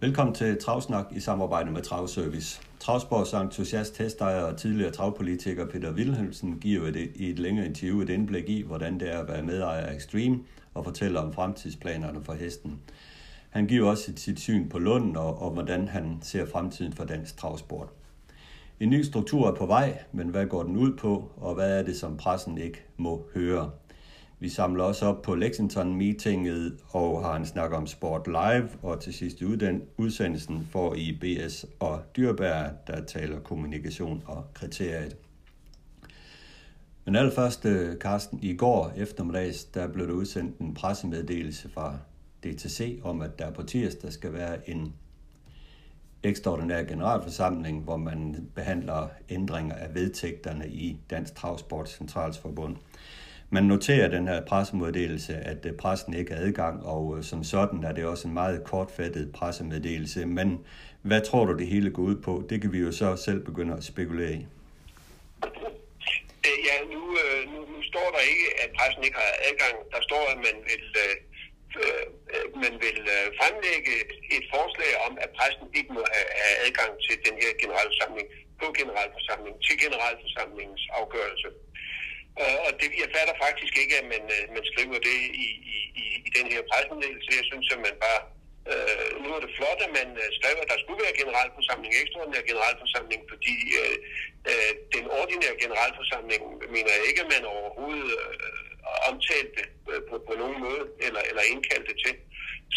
Velkommen til Travsnak i samarbejde med Travservice. Travsports entusiast, testejer og tidligere travpolitiker Peter Wilhelmsen giver et, i et længere interview et indblik i, hvordan det er at være medejer af Extreme og fortæller om fremtidsplanerne for hesten. Han giver også sit, sit syn på Lund og, og hvordan han ser fremtiden for dansk travsport. En ny struktur er på vej, men hvad går den ud på, og hvad er det, som pressen ikke må høre? Vi samler også op på Lexington-meetinget og har en snak om Sport Live, og til sidst i udsendelsen får I BS og Dyrbær, der taler kommunikation og kriteriet. Men allerførst, øh, Carsten, i går eftermiddags, der blev der udsendt en pressemeddelelse fra DTC om, at der på tirsdag skal være en ekstraordinær generalforsamling, hvor man behandler ændringer af vedtægterne i Dansk Travsport Centralsforbund. Man noterer den her pressemeddelelse, at øh, pressen ikke har adgang, og øh, som sådan er det også en meget kortfattet pressemeddelelse. Men hvad tror du, det hele går ud på? Det kan vi jo så selv begynde at spekulere i. Ja, nu, øh, nu, nu står der ikke, at pressen ikke har adgang. Der står, at man vil, øh, man vil fremlægge et forslag om, at pressen ikke må have adgang til den her generalforsamling på generalforsamling, til generalforsamlingens afgørelse. Og, og det, jeg fatter faktisk ikke, at man, øh, man skriver det i, i, i, den her pressemeddelelse. Jeg synes, at man bare... Øh, nu er det flot, at man øh, skrev, at der skulle være generalforsamling, ekstraordinær generalforsamling, fordi øh, øh, den ordinære generalforsamling mener jeg ikke, at man overhovedet øh, omtalte øh, på, på nogen måde, eller, eller indkaldte til.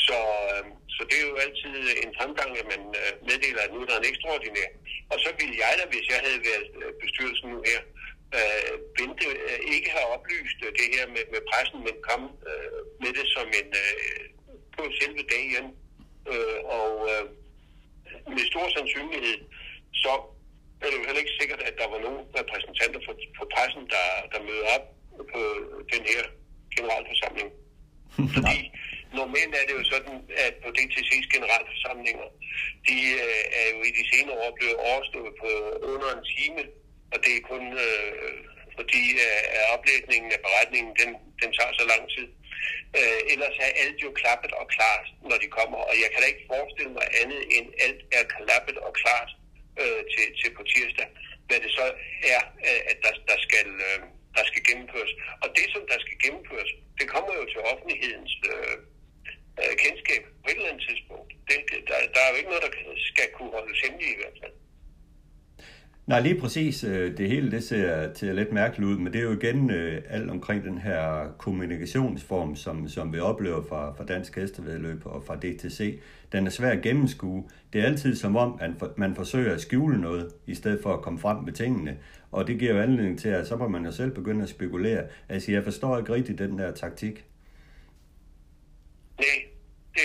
Så, øh, så det er jo altid en fremgang, at man øh, meddeler, at nu er der en ekstraordinær. Og så ville jeg da, hvis jeg havde været øh, bestyrelsen nu her, øh, Bente øh, ikke har oplyst øh, det her med, med pressen, men kom øh, med det som en øh, på selve dagen. Øh, og øh, med stor sandsynlighed, så er det jo heller ikke sikkert, at der var nogen repræsentanter for, for pressen, der, der møder op på den her generalforsamling. Fordi normalt er det jo sådan, at på DTC's generalforsamlinger, de øh, er jo i de senere år blevet overstået på under en time, og det er kun øh, fordi øh, oplægningen af beretningen, den, den tager så lang tid. Øh, ellers er alt jo klappet og klart, når de kommer, og jeg kan da ikke forestille mig andet end alt er klappet og klart øh, til, til på tirsdag, hvad det så er, øh, at der, der, skal, øh, der skal gennemføres. Og det, som der skal gennemføres, det kommer jo til offentlighedens øh, øh kendskab på et eller andet tidspunkt. Det, der, der er jo ikke noget, der skal kunne holdes hemmeligt i hvert fald. Nej, lige præcis. Øh, det hele det ser til lidt mærkeligt ud, men det er jo igen øh, alt omkring den her kommunikationsform, som, som vi oplever fra, fra Dansk Hestevedløb og fra DTC. Den er svær at gennemskue. Det er altid som om, at man forsøger at skjule noget, i stedet for at komme frem med tingene. Og det giver jo anledning til, at så må man jo selv begynde at spekulere. Altså, jeg forstår ikke rigtigt den der taktik. Nej, det,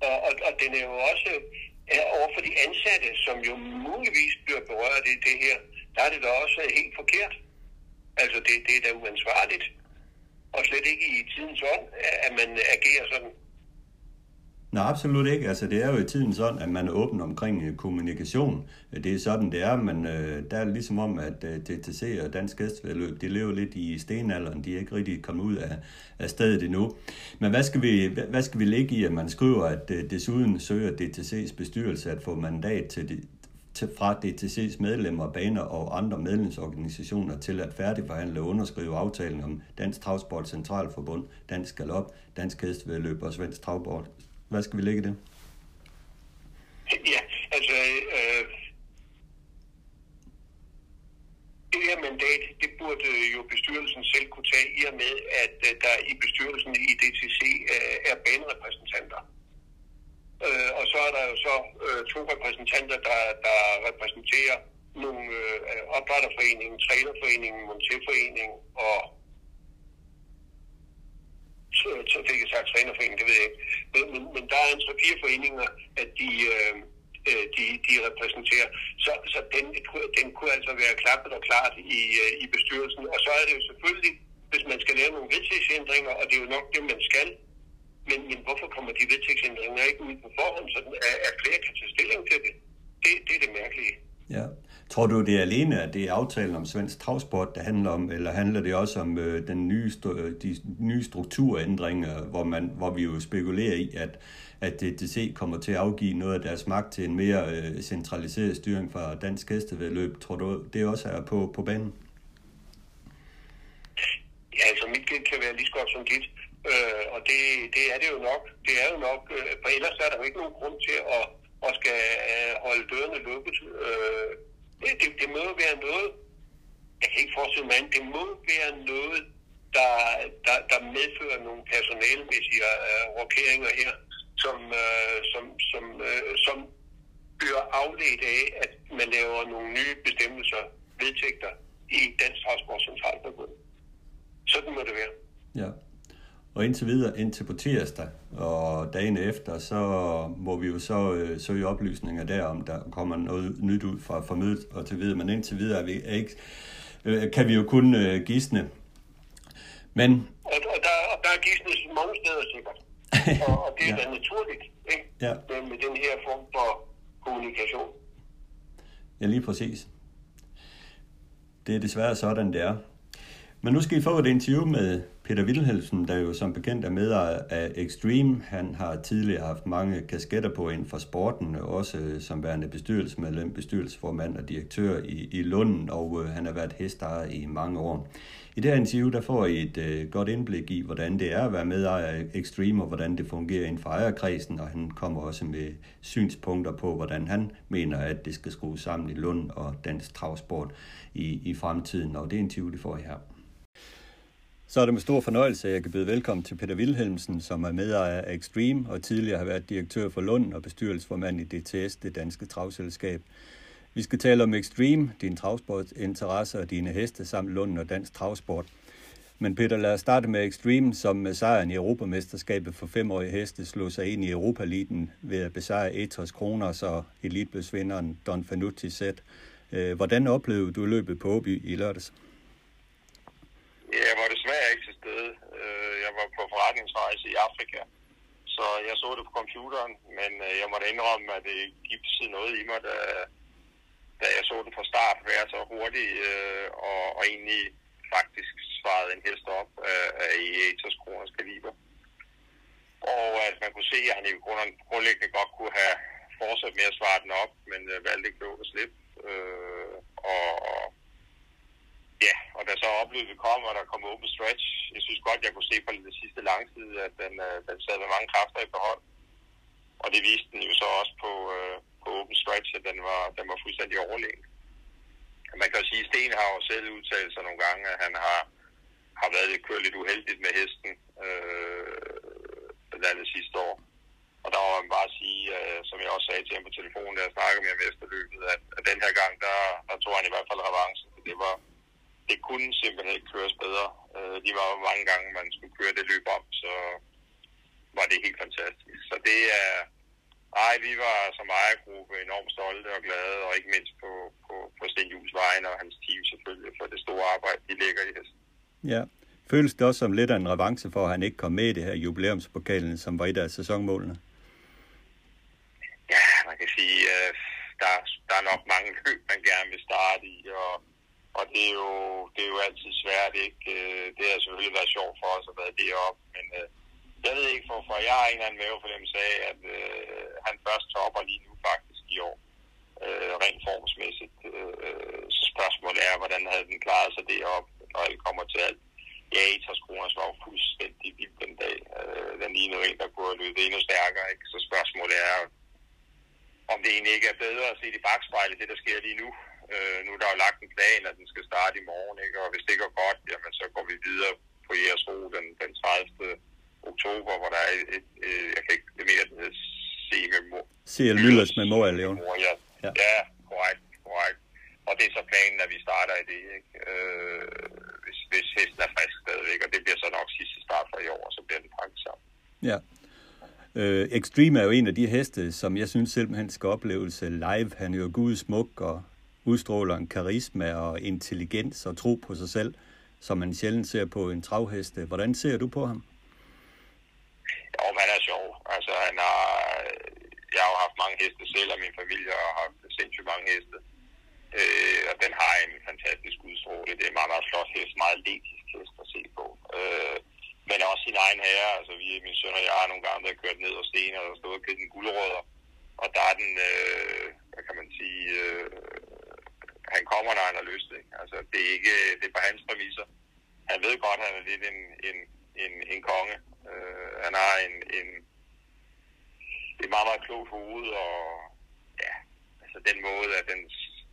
og, og, og den er jo også er over for de ansatte, som jo muligvis bliver berørt i det her, der er det da også helt forkert. Altså, det, det er da uansvarligt, og slet ikke i tidens ånd, at man agerer sådan. Nej, absolut ikke. Altså, det er jo i tiden sådan, at man er åben omkring øh, kommunikation. Det er sådan, det er, men øh, der er ligesom om, at øh, DTC og Dansk Gæstvedløb, de lever lidt i stenalderen. De er ikke rigtig kommet ud af, af stedet endnu. Men hvad skal, vi, hvad skal vi lægge i, at man skriver, at øh, desuden søger DTC's bestyrelse at få mandat til, de, til, fra DTC's medlemmer, baner og andre medlemsorganisationer til at færdigforhandle og underskrive aftalen om Dansk Travsport Centralforbund, Dansk Galop, Dansk Hestevedløb og Svensk Travsport hvad skal vi lægge det? Ja, altså... Øh, det her mandat, det burde jo bestyrelsen selv kunne tage i og med, at øh, der i bestyrelsen i DTC øh, er banerepræsentanter. Øh, og så er der jo så øh, to repræsentanter, der, der repræsenterer nogle øh, øh opdrætterforeningen, trænerforeningen, monteforeningen og så fik jeg sagt trænerforeningen, det ved jeg ikke. Men, men, men der er en tre fire foreninger, at de, øh, øh, de, de repræsenterer. Så, så den, den kunne altså være klappet og klart i, øh, i bestyrelsen. Og så er det jo selvfølgelig, hvis man skal lave nogle vedtægtsændringer, og det er jo nok det, man skal, men, men hvorfor kommer de vedtægtsændringer ikke ud på forhånd, så at flere kan tage stilling til det? Det, det er det mærkelige. Ja. Tror du, det er alene, at det er aftalen om svensk travsport, der handler om, eller handler det også om øh, den nye, øh, de nye strukturændringer, hvor, man, hvor vi jo spekulerer i, at, at DTC kommer til at afgive noget af deres magt til en mere øh, centraliseret styring fra dansk hestevedløb? Tror du, det også er på, på banen? Ja, altså mit gæt kan være lige så godt som dit. Øh, og det, det er det jo nok. Det er jo nok, øh, for ellers er der jo ikke nogen grund til at, at skal øh, holde dørene lukket. Øh, det, det, det må være noget, jeg kan ikke forestille mig, det må være noget, der, der, der medfører nogle personalmæssige øh, rokeringer her, som, øh, som, som, øh, som bliver afledt af, at man laver nogle nye bestemmelser, vedtægter i Dansk Transport Centralforbund. Sådan må det være. Ja. Og indtil videre, indtil på tirsdag og dagen efter, så må vi jo så øh, søge oplysninger der, om der kommer noget nyt ud fra, fra mødet og til videre. Men indtil videre er vi, er ikke, øh, kan vi jo kun øh, gisne. Men... Og, og, der, og der er gisne mange steder sikkert. og, og det er ja. da naturligt, ikke? Ja. Med, med den her form for kommunikation. Ja, lige præcis. Det er desværre sådan, det er. Men nu skal I få et interview med Peter Wilhelmsen, der jo som bekendt er medejer af Extreme. Han har tidligere haft mange kasketter på inden for sporten, også som værende bestyrelsesmedlem, bestyrelsesformand og direktør i, i Lunden, og øh, han har været hestejer i mange år. I det her interview, der får I et øh, godt indblik i, hvordan det er at være medejer af Extreme, og hvordan det fungerer inden for ejerkredsen, og han kommer også med synspunkter på, hvordan han mener, at det skal skrues sammen i Lund og dansk travsport i, i fremtiden, og det interview, det får I her. Så er det med stor fornøjelse, at jeg kan byde velkommen til Peter Wilhelmsen, som er medejer af Extreme og tidligere har været direktør for Lund og bestyrelsesformand i DTS, det danske travselskab. Vi skal tale om Extreme, din travsportinteresser og dine heste samt Lund og dansk travsport. Men Peter, lad os starte med Extreme, som med sejren i Europamesterskabet for femårige heste slog sig ind i Europaliten ved at besejre Ethos Kronos og elitbesvinderen Don Fanucci sæt. Eh, hvordan oplevede du løbet på Åby i lørdags? Jeg var desværre ikke til stede. Øh, jeg var på forretningsrejse i Afrika, så jeg så det på computeren, men øh, jeg måtte indrømme, at det gik noget i mig, da, da jeg så den fra start være så hurtig øh, og, og egentlig faktisk svarede en hest op af, af Eaters Kroners kaliber. Og at man kunne se, at han i grundlæggende godt kunne have fortsat med at svare den op, men valgte ikke at slippe. Øh, og, Ja, og da så opløbet kom, og der kom open stretch, jeg synes godt, jeg kunne se på den sidste langside, at den, øh, den sad med mange kræfter i behold. Og det viste den jo så også på, øh, på open stretch, at den var, den var fuldstændig overlegen. Man kan jo sige, at Sten har jo selv udtalt sig nogle gange, at han har, har været lidt kørt lidt uheldigt med hesten øh, andet sidste år. Og der må man bare sige, øh, som jeg også sagde til ham på telefonen, da jeg snakkede med ham efter løbet, at, at den her gang, der, der tog han i hvert fald revancen. Det var, det kunne simpelthen ikke køres bedre. Øh, de var jo mange gange, man skulle køre det løb om, så var det helt fantastisk. Så det er, ej, vi var som ejergruppe enormt stolte og glade, og ikke mindst på, på, på Sten Jules vegne og hans team selvfølgelig, for det store arbejde, de lægger i hesten. Ja. Føles det også som lidt af en revanche for, at han ikke kom med i det her jubilæumspokalen, som var et af sæsonmålene? Ja, man kan sige, øh, der, der er nok mange løb, man gerne vil starte i, og og det er jo, det er jo altid svært, ikke? Øh, det har selvfølgelig været sjovt for os at være deroppe, men øh, jeg ved ikke hvorfor. Jeg har en eller anden mavefornemmelse af, at øh, han først topper lige nu faktisk i år, øh, rent formsmæssigt. Øh, så spørgsmålet er, hvordan havde den klaret sig det op, når alt kommer til alt. Ja, Etas Kronos var jo fuldstændig vild den dag. Øh, den lignede en, der kunne have løbet endnu stærkere, ikke? Så spørgsmålet er, om det egentlig ikke er bedre at se i bagspejlet, det der sker lige nu, Øh, nu er der jo lagt en plan, at den skal starte i morgen, ikke? og hvis det går godt, jamen, så går vi videre på Jersro den, den 30. oktober, hvor der er et, et, et jeg kan ikke det mere, det hedder se med mor. C.L. Müllers Memorial, jo. Ja. ja. ja, korrekt, korrekt. Og det er så planen, at vi starter i det, ikke? Øh, hvis, hvis hesten er frisk stadigvæk, og det bliver så nok sidste start for i år, så bliver den pakket sammen. Ja. Øh, Extreme er jo en af de heste, som jeg synes simpelthen skal oplevelse live. Han er jo gudsmuk og udstråler en karisma og intelligens og tro på sig selv, som man sjældent ser på en travheste. Hvordan ser du på ham? Jo, han er sjov. Altså, han har, jeg har jo haft mange heste selv, og min familie har haft sindssygt mange heste. Øh, og den har en fantastisk udstråling. Det er en meget, meget flot hest, meget atletisk hest at se på. Øh, men også sin egen herre. Altså, vi, min søn og jeg har nogle gange der kørt ned og sten og stået og givet den guldrødder. Og der er den, øh, hvad kan man sige, øh, han kommer, når han har lyst. Ikke? Altså, det er ikke det er på hans præmisser. Han ved godt, at han er lidt en, en, en, en konge. Øh, han har en, en, et meget, meget klogt hoved, og ja, altså den måde, at den,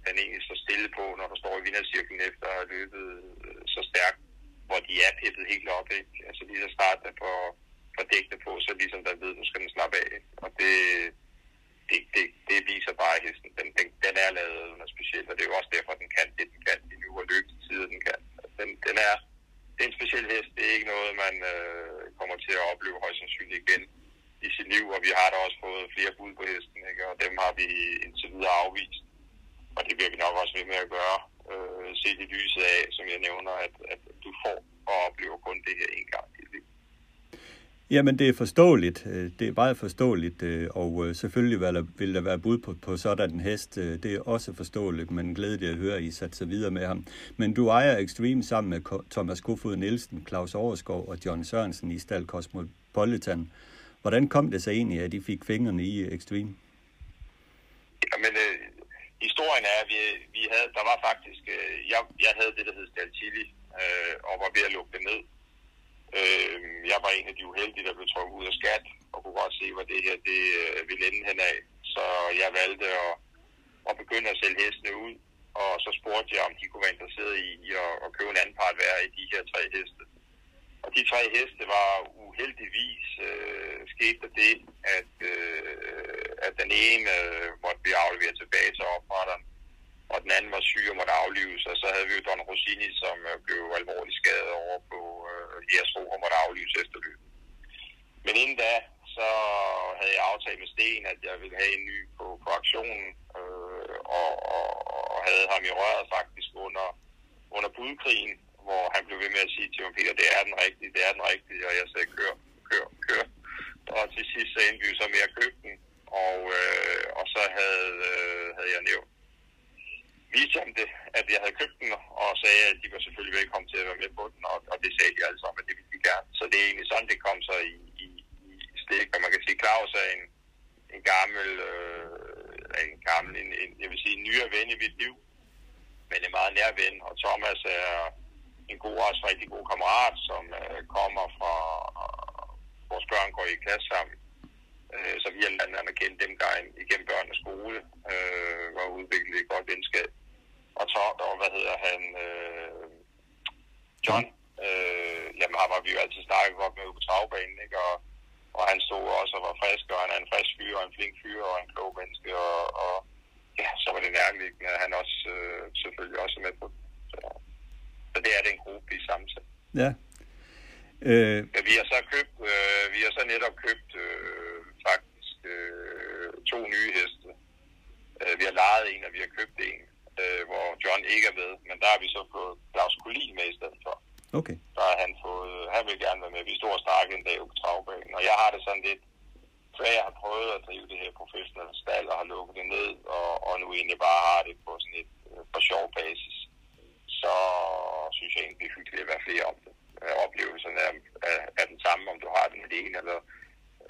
den egentlig står stille på, når der står i vindercirklen efter at have løbet øh, så stærkt, hvor de er pippet helt op, ikke? Altså lige så snart der får, får dækkene på, så ligesom der ved, nu skal den slappe af. Og det, det, det, det viser bare hesten. Den, den, den er lavet noget specielt, og det er jo også derfor, den kan det, den kan i nu, og løbetider, den kan. Den, den er, det er en speciel hest. Det er ikke noget, man øh, kommer til at opleve højst sandsynligt igen i sit liv, og vi har da også fået flere bud på hesten, ikke? og dem har vi indtil videre afvist. Og det bliver vi nok også ved med at gøre, øh, set i lyset af, som jeg nævner, at, at du får og oplever kun det her en gang i dit liv. Jamen, det er forståeligt. Øh, det er meget forståeligt, øh, og øh, selvfølgelig vil der, være bud på, på sådan en hest. Det er også forståeligt, men glædeligt at høre, at I satte sig videre med ham. Men du ejer Extreme sammen med Thomas Kofod Nielsen, Claus Overskov og John Sørensen i Stal Cosmopolitan. Hvordan kom det så egentlig, at I fik fingrene i Extreme? Jamen, øh, historien er, at vi, vi havde, der var faktisk, øh, jeg, jeg havde det, der hed Stal Chili, øh, og var ved at lukke det ned. Øh, jeg var en af de uheldige, der blev trukket ud af skat, og kunne godt se, hvad det her det, øh, ville ende hen af. Så jeg valgte at, at begynde at sælge hestene ud, og så spurgte jeg, om de kunne være interesseret i, at, at købe en anden part hver i de her tre heste. Og de tre heste var uheldigvis øh, skete det, at, øh, at den ene øh, måtte blive afleveret tilbage til opretteren, og den anden var syg og måtte aflives, og så havde vi jo Don Rossini, som øh, blev alvorligt skadet over på øh, Jersro og måtte aflives efter løbet. Men inden da, så havde jeg aftalt med Sten, at jeg ville have en ny på, på aktionen, øh, og, og, og havde ham i røret faktisk under, under budkrigen, hvor han blev ved med at sige til mig, Peter, det er den rigtige, det er den rigtige, og jeg sagde, kør, kør, kør. Og til sidst så endte vi så med at købe den, og, øh, og så havde, øh, havde jeg nævnt, viste ham det, at jeg havde købt den, og sagde, at de var selvfølgelig velkommen til at være med på den, og, og det sagde de altså, at det ville de gerne. Så det er egentlig sådan, det kom så i, i, i stik, og man kan sige, Claus er en, en gammel, øh, en gammel, en, en, jeg vil sige, en nyere ven i mit liv, men en meget nær ven, og Thomas er en god, også rigtig god kammerat, som øh, kommer fra, øh, vores børn går i klasse sammen, øh, så vi har lært at kendt dem gang igennem børnenes skole, øh, var udviklet et godt venskab. Og så, og hvad hedder han, øh, John, øh, jamen ham har vi jo altid snakket godt med på travbanen, ikke? Og, og han stod også og var frisk, og han er en frisk fyr, og en flink fyr, og en klog menneske, og, og ja, så var det nærliggende, at han også øh, selvfølgelig også er med på så, så det er det en gruppe i sammensat. Ja. Øh... ja. Vi har så købt, øh, vi har så netop købt øh, faktisk øh, to nye heste. Øh, vi har lejet en, og vi har købt en, øh, hvor John ikke er med, men der har vi så fået Claus Kulin med i stedet for. Okay. Der har han fået, han vil gerne være med. Vi stod og snakkede en dag på travbanen, og jeg har det sådan lidt, før jeg har prøvet at drive det her professionelle stald og har lukket det ned, og, og nu egentlig bare har det på sådan et øh, for sjov basis, så synes jeg egentlig, det er hyggeligt at være flere om det. Oplevelsen er, er, er den samme, om du har den alene eller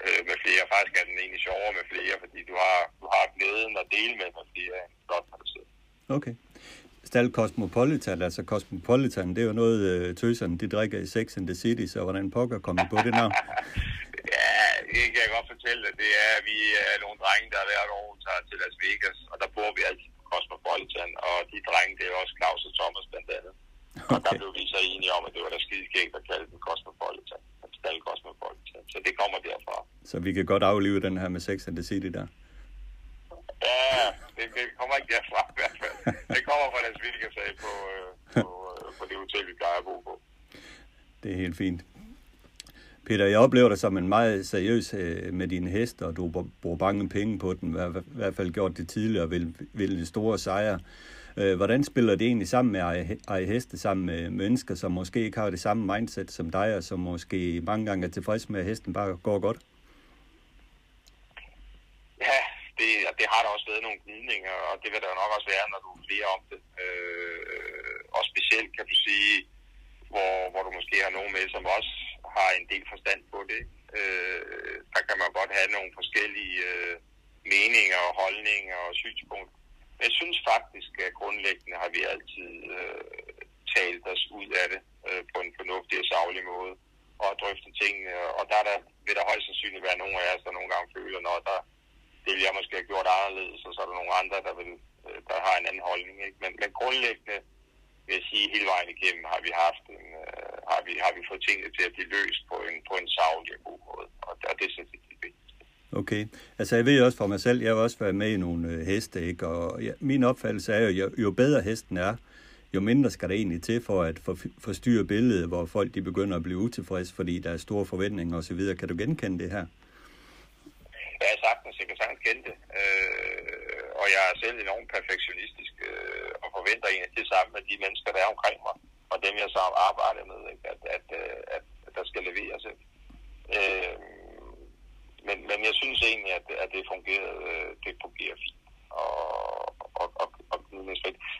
øh, med flere. Faktisk er den egentlig sjovere med flere, fordi du har, du har glæden at dele med med flere, godt når du sidder. Okay. Stal Cosmopolitan, altså Cosmopolitan, det er jo noget, øh, tøserne, de drikker i Sex and the City, så hvordan pokker kommer på det navn? ja, det kan jeg godt fortælle dig. Det er, at vi er nogle drenge, der hvert år tager til Las Vegas, og der bor vi altid på Cosmopolitan, og de drenge, det er også Claus og Thomas blandt andet. Okay. Og der blev vi så enige om, at det var da skide skægt at kalde den Cosmopolitan. Stal Cosmopolitan. Så det kommer derfra. Så vi kan godt aflive den her med Sex and the City der? Ja, det, det kommer ikke derfra i hvert fald. Det kommer fra Las Vegas på, øh, på, øh, på det hotel, vi plejer at bo på. Det er helt fint. Peter, jeg oplever dig som en meget seriøs øh, med dine heste, og du bruger mange penge på den, i hvert fald gjort det tidligere, vil, vil det store sejre. Øh, hvordan spiller det egentlig sammen med at heste sammen med mennesker, som måske ikke har det samme mindset som dig, og som måske mange gange er tilfreds med, at hesten bare går godt? Ja, det, det har der også været nogle gnidninger, og det vil der nok også være, når du er flere om det. Øh, og specielt kan du sige, hvor, hvor du måske har nogen med, som også har en del forstand på det. Øh, der kan man godt have nogle forskellige øh, meninger og holdninger og synspunkter. Men jeg synes faktisk, at grundlæggende har vi altid øh, talt os ud af det øh, på en fornuftig og savlig måde og drøfte tingene. Og der, der vil der højst sandsynligt være nogle af os, der nogle gange føler, når der det ville jeg måske have gjort anderledes, og så er der nogle andre, der, vil, øh, der har en anden holdning. Ikke? Men, men grundlæggende vil jeg sige, hele vejen igennem har vi haft en, øh, har, vi, har vi fået tingene til at blive løst på en, på en savlig og god måde. Og, og det synes jeg er vigtigt. Okay. Altså jeg ved også for mig selv, jeg har også været med i nogle øh, heste, ikke? og ja, min opfattelse er jo, jo, jo bedre hesten er, jo mindre skal der egentlig til for at for, forstyrre billedet, hvor folk de begynder at blive utilfredse, fordi der er store forventninger osv. Kan du genkende det her? Ja, sagtens. Jeg kan sagtens kende det. Øh, og jeg er selv enormt perfektionistisk øh, og forventer egentlig det samme med de mennesker, der er omkring mig, og dem, jeg så arbejder med, ikke? At, at, at, at der skal leveres. Ikke? Øh, men, men jeg synes egentlig, at, at det fungerer, øh, det fungerer fint. Og, og, og, og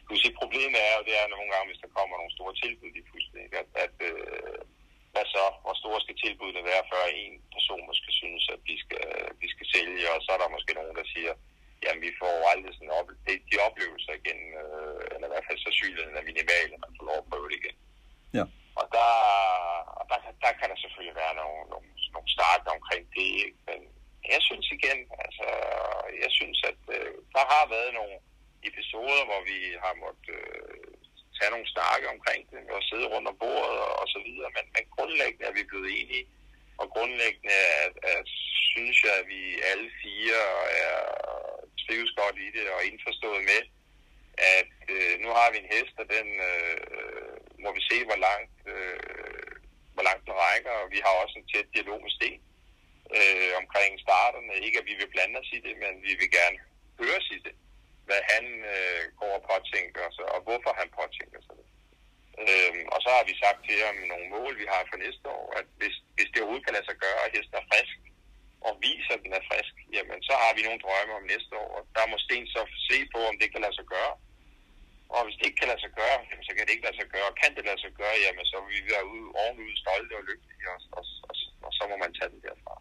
du kan sige, problemet er jo, det er nogle gange, hvis der kommer nogle store tilbud lige pludselig, ikke? at, at øh, hvad så, hvor store skal tilbudene være, før en person måske synes, at vi skal, vi skal sælge, og så er der måske nogen, der siger, jamen vi får aldrig sådan op, de, de oplevelser igen, øh, eller i hvert fald sandsynligheden er minimal, at man får lov at prøve det igen. Ja. Og der, og der, der kan der selvfølgelig være nogle, nogle, nogle starter omkring det, ikke? men jeg synes igen, altså, jeg synes, at øh, der har været nogle episoder, hvor vi har måttet øh, tage nogle snakke omkring det, og sidde rundt om bordet og, og så videre, men, men grundlæggende er vi blevet enige, og grundlæggende er, er, synes jeg, at vi alle fire er trives godt i det og indforstået med, at øh, nu har vi en hest, og den øh, må vi se, hvor langt, øh, hvor langt den rækker, og vi har også en tæt dialog med Sten øh, omkring starterne. Ikke at vi vil blande os i det, men vi vil gerne høre sig det hvad han øh, går og påtænker sig, og hvorfor han påtænker sig det. Øhm, og så har vi sagt til ham nogle mål, vi har for næste år, at hvis, hvis det overhovedet kan lade sig gøre, at hesten er frisk, og viser, at den er frisk, jamen så har vi nogle drømme om næste år, og der må Sten så se på, om det kan lade sig gøre. Og hvis det ikke kan lade sig gøre, jamen, så kan det ikke lade sig gøre. Og kan det lade sig gøre, jamen så vil vi være ude, ovenud stolte og lykkelige, og, og, og, og, så må man tage det derfra.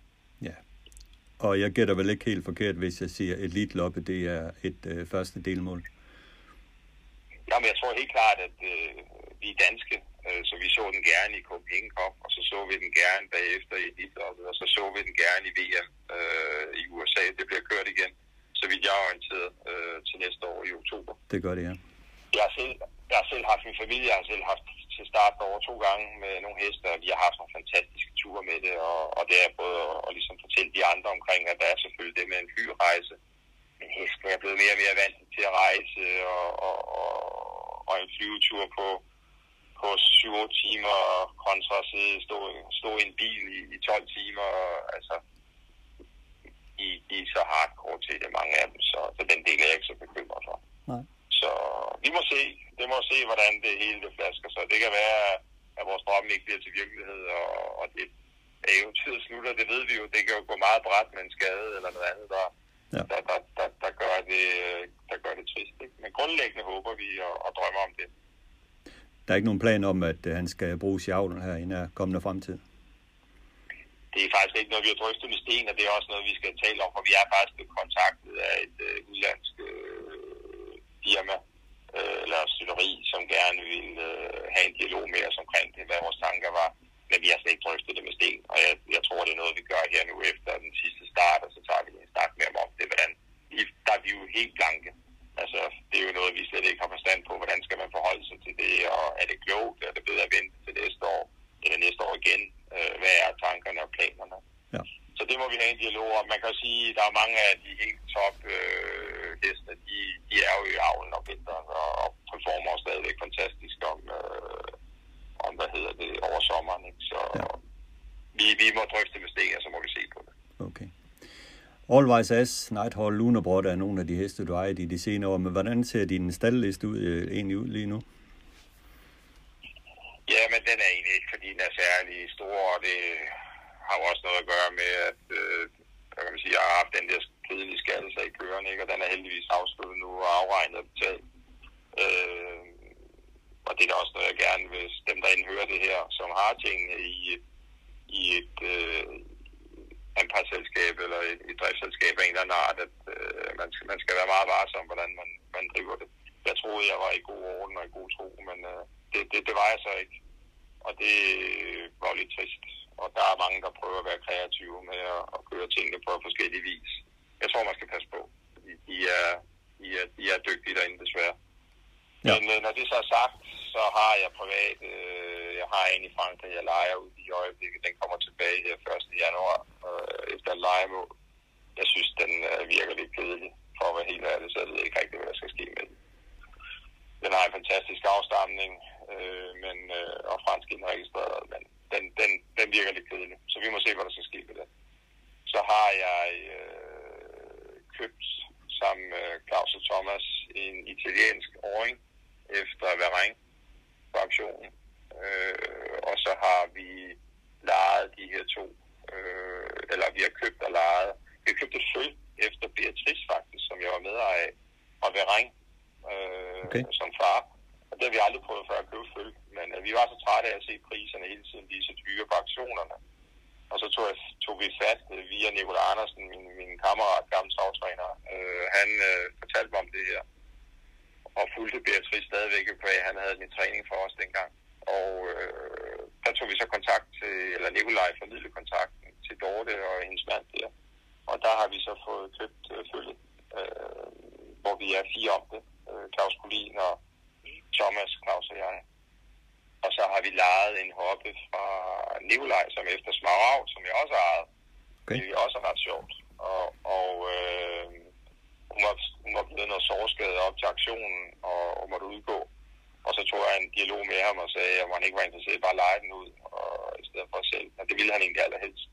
Og jeg gætter vel ikke helt forkert, hvis jeg siger, at Elite Loppe, det er et øh, første delmål. Jamen, jeg tror helt klart, at øh, vi er danske, øh, så vi så den gerne i Copenhagen Cup, og så så vi den gerne bagefter i Elite Loppe, og så så vi den gerne i VM øh, i USA. Det bliver kørt igen, så vidt jeg er orienteret øh, til næste år i oktober. Det gør det, ja. Jeg har selv, jeg har selv haft min familie, jeg har selv haft til start over to gange med nogle heste, og vi har haft nogle fantastiske ture med det, og, og det er både at, at ligesom fortælle de andre omkring, at der er selvfølgelig det med en flyrejse, men hesten er blevet mere og mere vant til at rejse, og, og, og, og en flyvetur på, på 7 timer kontra at sidde, stå, stå i en bil i, i 12 timer, og, altså de, de er så hardcore til det, mange af dem, så, så den del er jeg ikke så bekymret Så vi må se. Det må se, hvordan det hele det flasker sig. Det kan være, at vores drømme ikke bliver til virkelighed, og, og det eventyret slutter, det ved vi jo. Det kan jo gå meget bræt med en skade eller noget andet, der, ja. der, der, der, der, gør det, der gør det trist. Ikke? Men grundlæggende håber vi og, og drømmer om det. Der er ikke nogen plan om, at han skal bruges i avlen her i nær kommende fremtid? Det er faktisk ikke noget, vi har drøftet med Sten, og det er også noget, vi skal tale om, for vi er faktisk blevet kontaktet af et øh, udlandsk øh, firma, øh, eller støtteri, som gerne vil øh, have en dialog med os omkring det, hvad vores tanker var. Men vi har slet ikke drøftet det med Sten, og jeg, jeg tror, det er noget, vi gør her nu efter den sidste start, og så tager vi en snak med ham om det, hvordan der er vi jo helt blanke. Altså, det er jo noget, vi slet ikke har forstand på, hvordan skal man forholde sig til det, og er det klogt, er det bedre at vente til næste år, eller næste år igen, øh, hvad er tankerne og planerne så det må vi have en dialog om. Man kan jo sige, at der er mange af de helt top øh, heste, de, de er jo i avlen om vinteren og, og performer stadigvæk fantastisk om, øh, om, hvad hedder det, over sommeren. Ikke? Så ja. vi, vi må drøfte med Sten, og så må vi se på det. Okay. Allwise S, Nighthall, Lunabrot er nogle af de heste, du ejer i de senere år, men hvordan ser din stalliste ud, øh, egentlig ud lige nu? Ja, men den er egentlig ikke, fordi den er særlig stor, og det, har jo også noget at gøre med, at øh, kan man sige, jeg har haft den der kedelige skattelse i køren, ikke? og den er heldigvis afsluttet nu og afregnet og betalt. Øh, og det er da også noget, jeg gerne vil, dem der indhører det her, som har tingene i, i et øh, anpartsselskab eller et, et driftsselskab af en eller anden art, at øh, man, skal, man skal være meget varsom, hvordan man, man driver det. Jeg troede, jeg var i god orden og i god tro, men øh, det, det, det var jeg så ikke. Og det var lidt trist. Og der er mange, der prøver at være kreative med at, at køre tingene på forskellige vis. Jeg tror, man skal passe på. Fordi de er, de er, de er dygtige derinde, desværre. Ja. Men øh, når det så er sagt, så har jeg privat, øh, jeg har en i Frankrig, jeg leger ud i øjeblikket. Den kommer tilbage her 1. januar øh, efter en legemål. Jeg synes, den øh, virker lidt kedelig, for at være helt ærlig, så jeg ved ikke rigtig, hvad der skal ske med den. Den har en fantastisk afstamning, øh, men, øh, og fransk indregistreret, men den, den, den virker lidt kedelig. Så vi må se, hvad der skal ske med det. Så har jeg øh, købt sammen med Claus og Thomas en italiensk åring efter Varing på auktionen. Øh, og så har vi lejet de her to, øh, eller vi har købt og lejet. Vi har købt et føl efter Beatrice faktisk, som jeg var med af, og Varing øh, okay. som far. Og det har vi aldrig prøvet før at købe føl. Men øh, vi var så trætte af at se priserne hele tiden blive så dyre på aktionerne. Og så tog, jeg, tog vi fat øh, via Nikolaj Andersen, min, min kammerat, gammel travtræner. Øh, han øh, fortalte mig om det her og fulgte Beatrice stadigvæk, fordi han havde min træning for os dengang. Og øh, der tog vi så kontakt til, eller Nikolaj formidlede kontakten til Dorte og hendes mand der. Og der har vi så fået købt øh, følget, øh, hvor vi er fire om det. Øh, Claus Collin og Thomas, Claus og jeg. Og så har vi lejet en hoppe fra Nikolaj, som efter Smaragd, som jeg også har ejet. Okay. Det er også ret sjovt. Og, og øh, hun var, hun var blevet noget sårskade op til aktionen og, og måtte udgå. Og så tog jeg en dialog med ham og sagde, at man ikke var interesseret bare at lege den ud, og, i stedet for selv. Men det ville han egentlig allerhelst.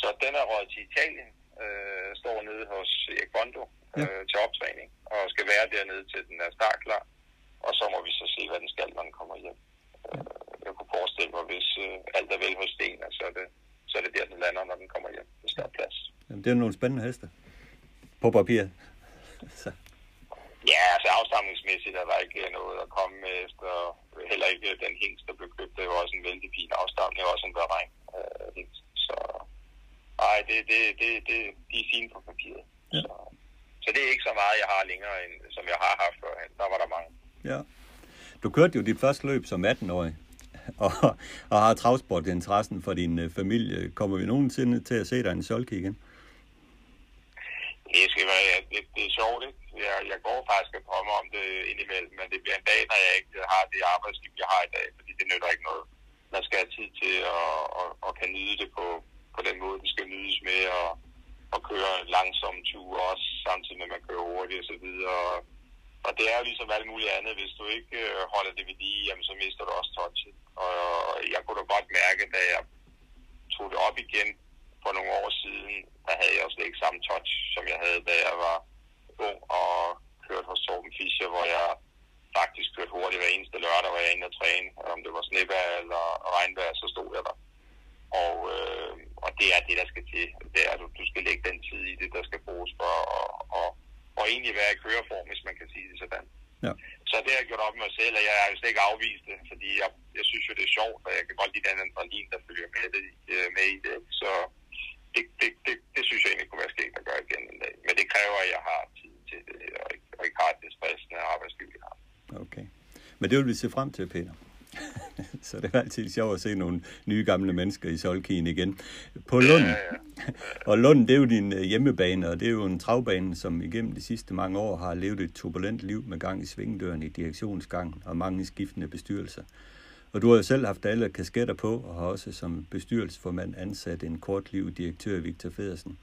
Så den er råd til Italien, øh, står nede hos Erik Bondo øh, ja. til optræning, og skal være dernede til den er startklar. Og så må vi så se, hvad den skal, når den kommer hjem. Øh, jeg kunne forestille mig, hvis øh, alt er vel hos Sten, så er, det, så er det der, den lander, når den kommer hjem. Det skal plads. Jamen, det er nogle spændende heste på papir. så. Ja, altså afstamningsmæssigt er der ikke noget at komme med efter. Heller ikke den hængst, der blev købt. Det var også en vældig fin afstamning. Det var også en beregn øh. Så nej, det, det, det, det, de er fine på papiret. Ja. Så, så det er ikke så meget, jeg har længere, end, som jeg har haft førhen. Der var der mange. Ja. Du kørte jo dit første løb som 18-årig, og, og har travsportinteressen for din øh, familie. Kommer vi nogensinde til at se dig en solke igen? Det skal være, det, det er sjovt, ikke? Jeg, jeg går faktisk og drømmer om det indimellem, men det bliver en dag, når jeg ikke øh, har det arbejdsliv, jeg har i dag, fordi det nytter ikke noget. Man skal have tid til at og, og kan nyde det på, på den måde, det skal nydes med, og, og køre langsomme ture også, samtidig med, at man kører hurtigt og så videre. Og det er jo ligesom alt muligt andet. Hvis du ikke øh, holder det ved lige, jamen, så mister du også touchet. Og jeg kunne da godt mærke, da jeg tog det op igen for nogle år siden, der havde jeg også ikke samme touch, som jeg havde, da jeg var ung og kørte hos Torben Fischer, hvor jeg faktisk kørte hurtigt hver eneste lørdag, hvor jeg inde og træne. Om det var snevejr eller regnvejr, så stod jeg der. Og, øh, og det er det, der skal til. Det er, du, du skal lægge den tid i det, der skal bruges for at og, og egentlig være i køreform, hvis man kan sige det sådan. Ja. Så det har jeg gjort op med mig selv, og jeg har slet ikke afvist det, fordi jeg, jeg synes jo, det er sjovt, og jeg kan godt lide den adrenalin, der følger med, det, øh, med i det. Så det, det, det, det synes jeg egentlig kunne være skægt at gøre igen en dag. Men det kræver, at jeg har tid til det, og ikke, og ikke har det stressende arbejdsliv, jeg har. Okay. Men det vil vi se frem til, Peter. så det er altid sjovt at se nogle nye gamle mennesker i Solkien igen. På Lund, ja, ja, og Lund det er jo din øh, hjemmebane, og det er jo en travbane, som igennem de sidste mange år har levet et turbulent liv med gang i svingdøren i direktionsgang og mange skiftende bestyrelser. Og du har jo selv haft alle kasketter på, og har også som bestyrelsesformand ansat en kortliv direktør, Victor Federsen.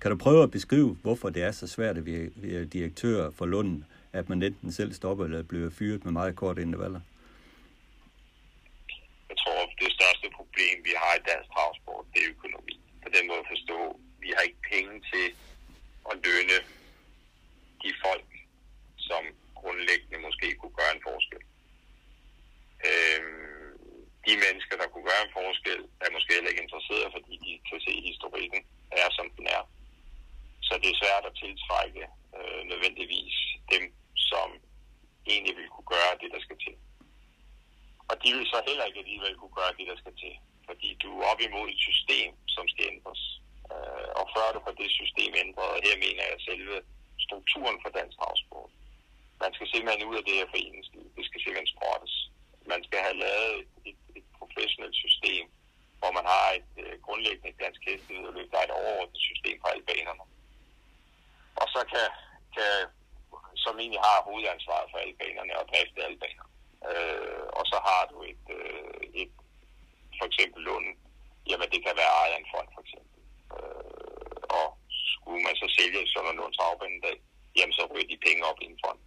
Kan du prøve at beskrive, hvorfor det er så svært at være direktør for Lund, at man enten selv stopper eller bliver fyret med meget kort intervaller? Jeg tror, det største problem, vi har i dansk transport, det er økonomi. På den måde at forstå, vi har ikke penge til at lønne de folk, som grundlæggende måske kunne gøre en forskel. Øhm, de mennesker, der kunne gøre en forskel, er måske heller ikke interesserede, fordi de kan se, at historikken er, som den er. Så det er svært at tiltrække øh, nødvendigvis dem, som egentlig vil kunne gøre det, der skal de vil så heller ikke alligevel kunne gøre det, der skal til. Fordi du er op imod et system, som skal ændres. Øh, og før du får det system ændret, og her mener jeg selve strukturen for dansk travsport. Man skal simpelthen ud af det her foreningsliv. Det skal simpelthen skrottes. Man skal have lavet et, et, professionelt system, hvor man har et øh, grundlæggende dansk hestevedløb, der er et overordnet system for alle banerne. Og så kan, kan som egentlig har hovedansvaret for alle banerne og drifte alle banerne. Øh, og så har du et, øh, et for eksempel lån, jamen det kan være ejeren en fond for eksempel. Øh, og skulle man så sælge sådan en Lunds en dag, jamen så ryger de penge op i en fond.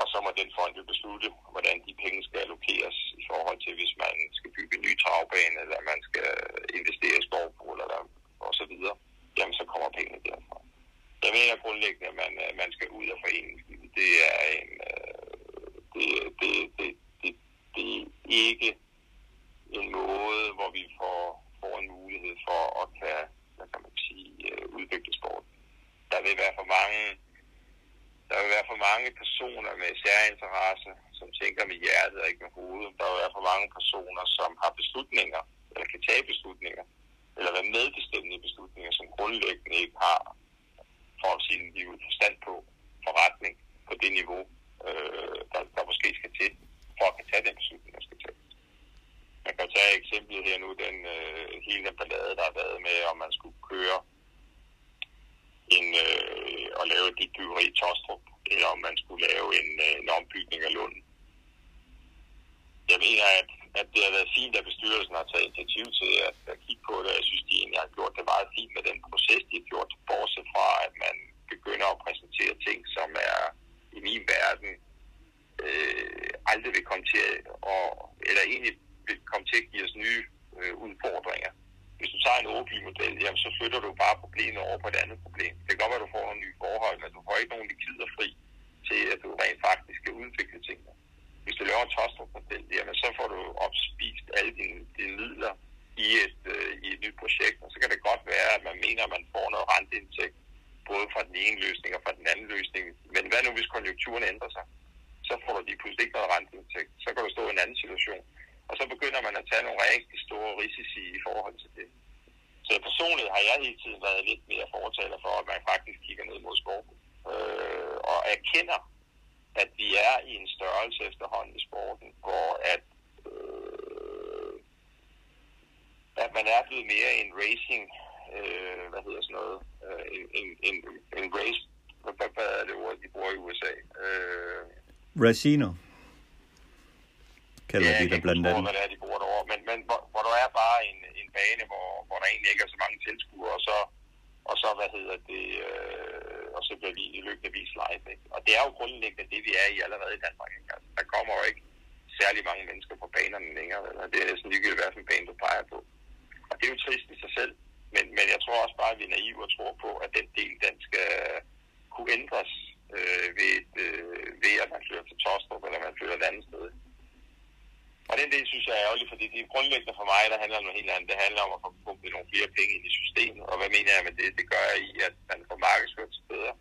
Og så må den fond jo beslutte, hvordan de penge skal allokeres i forhold til, hvis man skal bygge en ny travbane, eller man skal investere i skovbrug, eller og så videre. Jamen så kommer pengene derfra. Jeg mener grundlæggende, at man, øh, man skal ud af foreningen. Det er en, øh, det, det, det, det, det er ikke en måde, hvor vi får, får en mulighed for at kan, hvad kan man sige, øh, udvikle sport. Der vil være for mange der vil være for mange personer med særinteresse, som tænker med hjertet og ikke med hovedet. Der vil være for mange personer, som har beslutninger, eller kan tage beslutninger, eller være medbestemmende beslutninger, som grundlæggende ikke har, for at sige liv forstand på, forretning på det niveau, øh, der, der måske skal til, for at kan tage den beslutning, der skal til. Man kan tage eksemplet her nu, den øh, hele den ballade, der har været med, om man skulle køre en, øh, og lave et byggeri i Tostrup, eller om man skulle lave en, øh, en ombygning af Lund. Jeg mener, at, at det har været fint, at bestyrelsen har taget initiativ til at, at kigge på det. Jeg synes, de egentlig har gjort det meget fint med den proces, de har gjort, bortset fra, at man begynder at præsentere ting, som er i min verden øh, aldrig vil komme til at, og, eller egentlig vil komme til at give os nye øh, udfordringer. Hvis du tager en OP-model, jamen, så flytter du bare problemet over på et andet problem. Det kan godt være, at du får nogle nye forhold, men du får ikke nogen likider fri til, at du rent faktisk skal udvikle tingene. Hvis du laver en Tostrup-model, jamen, så får du opspist alle dine, dine midler i et, øh, i et nyt projekt, og så kan det godt være, at man mener, at man får noget renteindtægt, både fra den ene løsning og fra den anden løsning. Men hvad nu, hvis konjunkturen ændrer sig? Så får du lige pludselig ikke noget renteindtægt. Så kan du stå i en anden situation. Og så begynder man at tage nogle rigtig store risici i forhold til det. Så personligt har jeg hele tiden været lidt mere fortaler for, at man faktisk kigger ned mod sporten. Øh, og erkender, at vi er i en størrelse efterhånden i sporten, hvor at, øh, at man er blevet mere en racing, øh, hvad hedder sådan noget, øh, en, en, en, en race, hvad, hvad er det ord, de bruger i USA? Øh, Racino kalder ja, de der blandt andet. hvad det er, de bruger derovre, men, men hvor, hvor der er bare en, en bane, hvor, hvor der egentlig ikke er så mange tilskuere, og så, og så hvad hedder det, øh, og så bliver vi i løbet af vis live. Ikke? Og det er jo grundlæggende det, vi er i allerede i Danmark. Ikke? Altså, der kommer jo ikke særlig mange mennesker på banerne længere, eller det er næsten ligegyldigt, hvad for en bane du peger på. Og det er jo trist i sig selv, men, men jeg tror også bare, at vi er naive og tror på, at den del, den skal kunne ændres øh, ved, et, øh, ved, at man flytter til Tostrup, eller man flytter et andet sted. Og den del synes jeg er ærgerligt, fordi det er grundlæggende for mig, der handler om noget helt andet. Det handler om at få pumpet nogle flere penge ind i systemet. Og hvad mener jeg med det? Det gør jeg i, at man får markedsført sig bedre,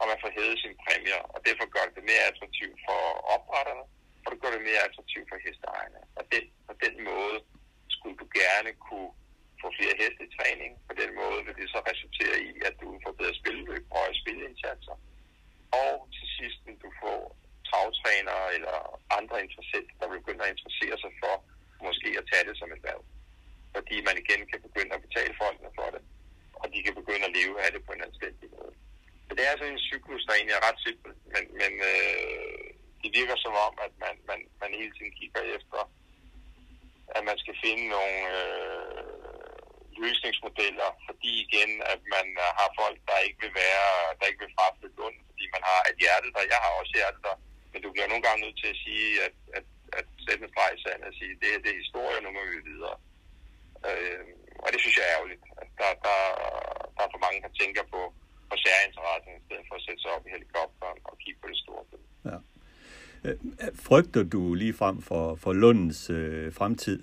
og man får hævet sine præmier. Og derfor gør det mere attraktivt for opretterne, og det gør det mere attraktivt for hesteejerne. Og den, på den måde skulle du gerne kunne få flere heste i træning. På den måde vil det så resultere i, at du får bedre spilleløb og spilindsatser. Og til sidst vil du få travtrænere eller andre interessenter, der begynder at interessere sig for måske at tage det som et værv. Fordi man igen kan begynde at betale folkene for det, og de kan begynde at leve af det på en anstændig måde. Så det er altså en cyklus, der egentlig er ret simpel, men, men øh, det virker som om, at man, man, man hele tiden kigger efter, at man skal finde nogle øh, løsningsmodeller, fordi igen, at man har folk, der ikke vil være, der ikke vil fraflytte Lund, fordi man har et hjerte der. Jeg har også hjerte der men du bliver nogle gange nødt til at sige, at, at, at sætte en streg i sand og sige, det, det er historie, nu må vi videre. Øh, og det synes jeg er ærgerligt. Der, der, der er for mange, der tænker på, på særinteressen, i stedet for at sætte sig op i helikopteren og kigge på det store billede. Ja. Øh, frygter du lige frem for, for Lundens øh, fremtid?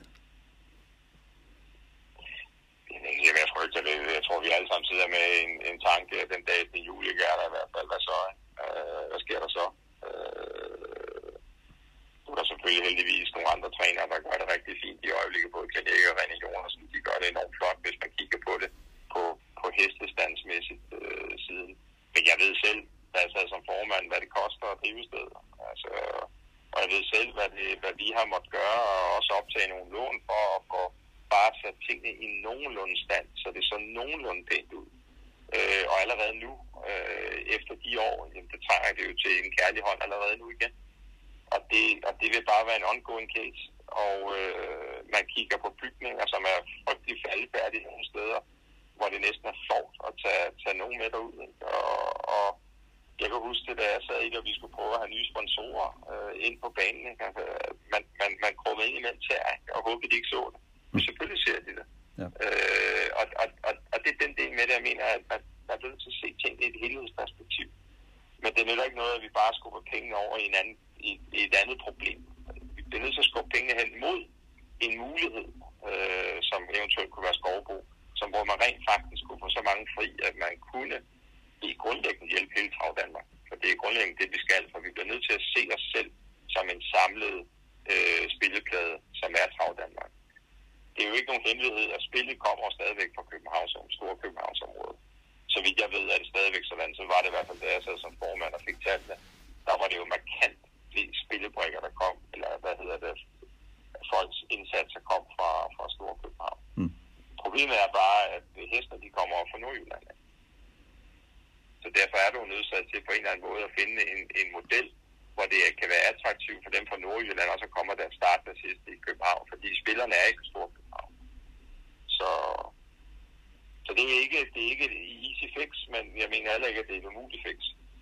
Heller ikke, at det er en umulig fix.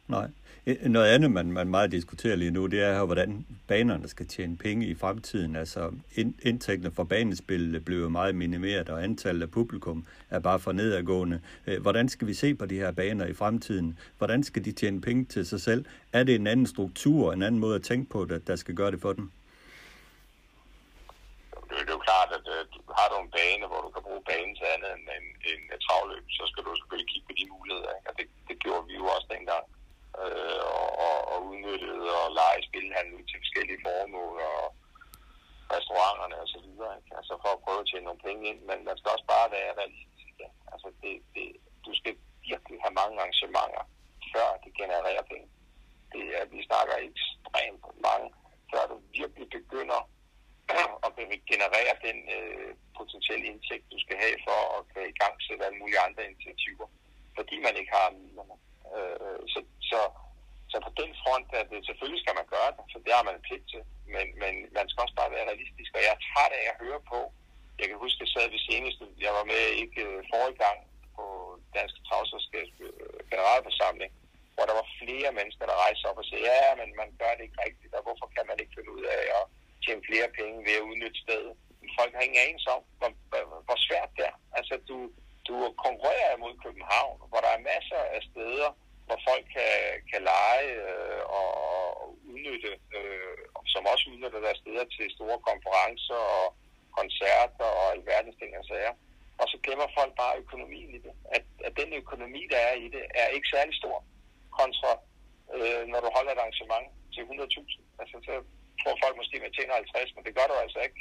Nej. Eh, noget andet, man, man meget diskuterer lige nu, det er, hvordan banerne skal tjene penge i fremtiden. Altså, indtægterne for banespil bliver meget minimeret, og antallet af publikum er bare for nedadgående. Eh, hvordan skal vi se på de her baner i fremtiden? Hvordan skal de tjene penge til sig selv? Er det en anden struktur, en anden måde at tænke på, der, der skal gøre det for dem? Det er jo klart, at uh, har du en bane, hvor du kan bruge banen til andet end en, en, en travløb, så skal du selvfølgelig kigge på de muligheder. Ikke? Og det, det gjorde vi jo også dengang øh, og, og udnyttet og lege spilhandel til forskellige formål og restauranterne og så videre. Ikke? Altså for at prøve at tjene nogle penge ind, men man skal også bare være realistisk. Ja. Altså det, det, du skal virkelig have mange arrangementer, før det genererer penge. Det er, vi snakker ekstremt mange, før du virkelig begynder at generere den øh, potentielle indtægt, du skal have for at kan i gang sætte alle mulige andre initiativer, fordi man ikke har midlerne. Øh, så, så, så på den front, at det, selvfølgelig skal man gøre det, så det har man pligt til, men, men man skal også bare være realistisk, og jeg er træt af at høre på, jeg kan huske, at jeg sad ved seneste, jeg var med ikke øh, forrige gang på Dansk Travselskabs øh, generalforsamling, hvor der var flere mennesker, der rejste op og sagde, ja, men man gør det ikke rigtigt, og hvorfor kan man ikke finde ud af at tjene flere penge ved at udnytte stedet? Folk har ingen anelse om, hvor, hvor, svært det er. Altså, du, du konkurrerer imod København, hvor der er masser af steder, hvor folk kan, kan lege øh, og, og udnytte, øh, som også udnytter deres steder til store konferencer og koncerter og alverdens ting og sager. Og så glemmer folk bare økonomien i det. At, at den økonomi, der er i det, er ikke særlig stor kontra, øh, når du holder et arrangement til 100.000. Altså, så tror folk måske, at man tjener 50, men det gør du altså ikke.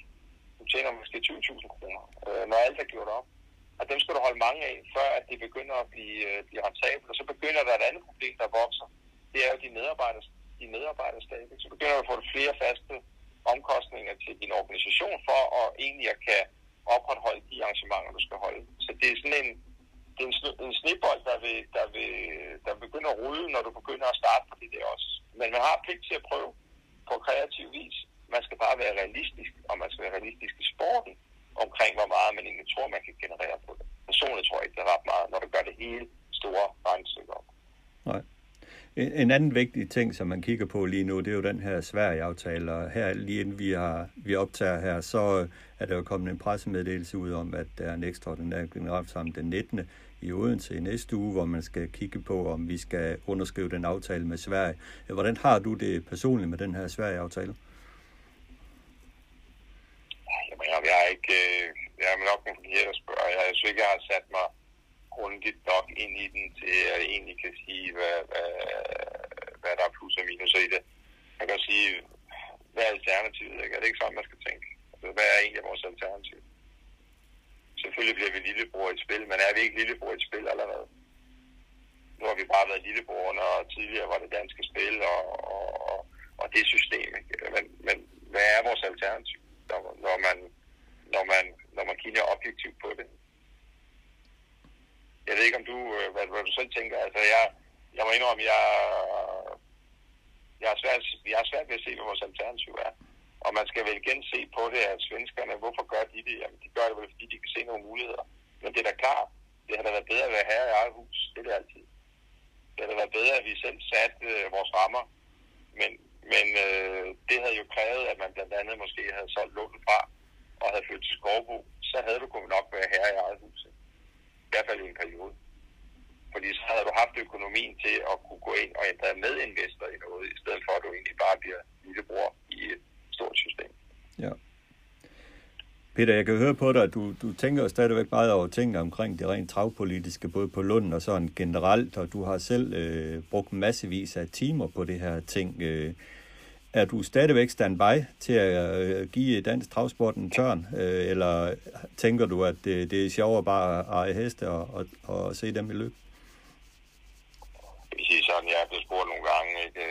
Du tjener måske 20.000 kroner, øh, når alt er gjort op. Og dem skal du holde mange af, før at det begynder at blive, øh, blive rentabelt. Og så begynder der et andet problem, der vokser. Det er jo de medarbejdere, de medarbejderstab. Så begynder du at få flere faste omkostninger til din organisation for at egentlig at kan opretholde de arrangementer, du skal holde. Så det er sådan en, det er en, en snebold, der vil, der, vil, der begynder at rulle, når du begynder at starte på det der også. Men man har pligt til at prøve på kreativ vis. Man skal bare være realistisk, og man skal være realistisk i sporten omkring, hvor meget man egentlig tror, man kan generere på det. Personligt tror jeg ikke, det er ret meget, når du gør det hele store regnestykker op. Nej. En anden vigtig ting, som man kigger på lige nu, det er jo den her Sverige-aftale, og her lige inden vi, har, vi optager her, så er der jo kommet en pressemeddelelse ud om, at der er en ekstraordinær generalforsamling den 19 i Odense i næste uge, hvor man skal kigge på, om vi skal underskrive den aftale med Sverige. Hvordan har du det personligt med den her Sverige-aftale? Jamen, jeg, jeg er ikke... Øh, jeg er nok en forkert at spørge. Jeg, synes ikke, jeg har sat mig grundigt nok ind i den, til at jeg egentlig kan sige, hvad, hvad, hvad der er plus og minus i det. Man kan sige, hvad er alternativet? Ikke? Er det ikke sådan, man skal tænke? Altså, hvad er egentlig vores alternativ? Selvfølgelig bliver vi lillebror i spil, men er vi ikke lillebror i spil allerede? Nu har vi bare været lillebror, når tidligere var det danske spil og, og, og det system. Ikke? Men, men hvad er vores alternativ, når, når man, når man, når man kigger objektivt på det? Jeg ved ikke, om du, øh, hvad, hvad du selv tænker. Altså, jeg, jeg må indrømme, jeg, jeg, er svært, jeg har svært ved at se, hvad vores alternativ er. Og man skal vel igen se på det, at svenskerne, hvorfor gør de det? Jamen, de gør det vel, fordi de kan se nogle muligheder. Men det er da klart, det har da været bedre at være herre i eget hus. Det er det altid. Det har da været bedre, at vi selv satte øh, vores rammer. Men, men øh, det havde jo krævet, at man blandt andet måske havde solgt lånet fra og havde flyttet til Skovbo. Så havde du kunnet nok være herre i eget hus. I hvert fald i en periode. Fordi så havde du haft økonomien til at kunne gå ind og ændre medinvestor i noget, i stedet for at du egentlig bare bliver lillebror i et stort system. Ja. Peter, jeg kan høre på dig, at du, du tænker stadigvæk meget over tingene omkring det rent travpolitiske, både på Lund og sådan generelt, og du har selv øh, brugt massevis af timer på det her ting. Øh, er du stadigvæk standby til at øh, give dansk travsport en tørn, øh, eller tænker du, at det, det er sjovere bare at eje heste og, og, og se dem i løb? Jeg vil sige sådan, jeg er blevet spurgt nogle gange, ikke,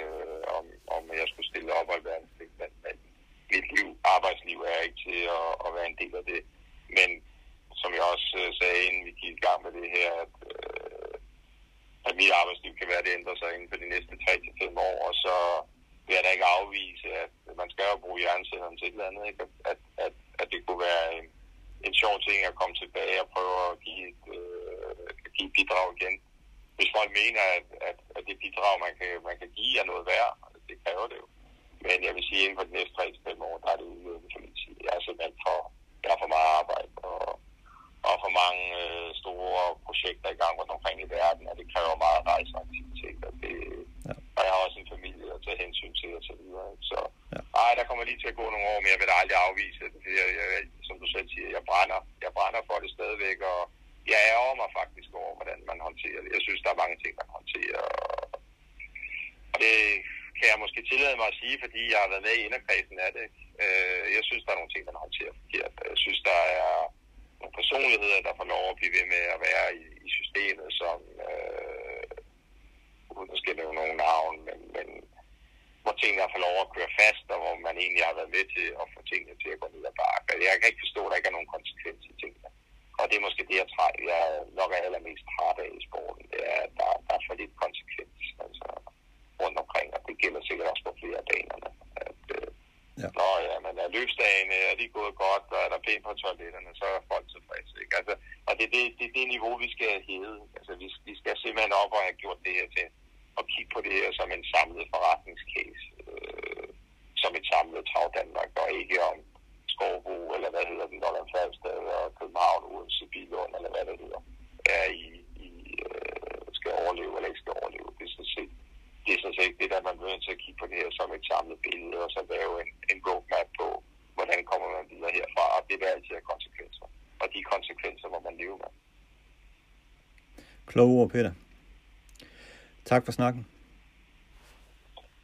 Tak for snakken.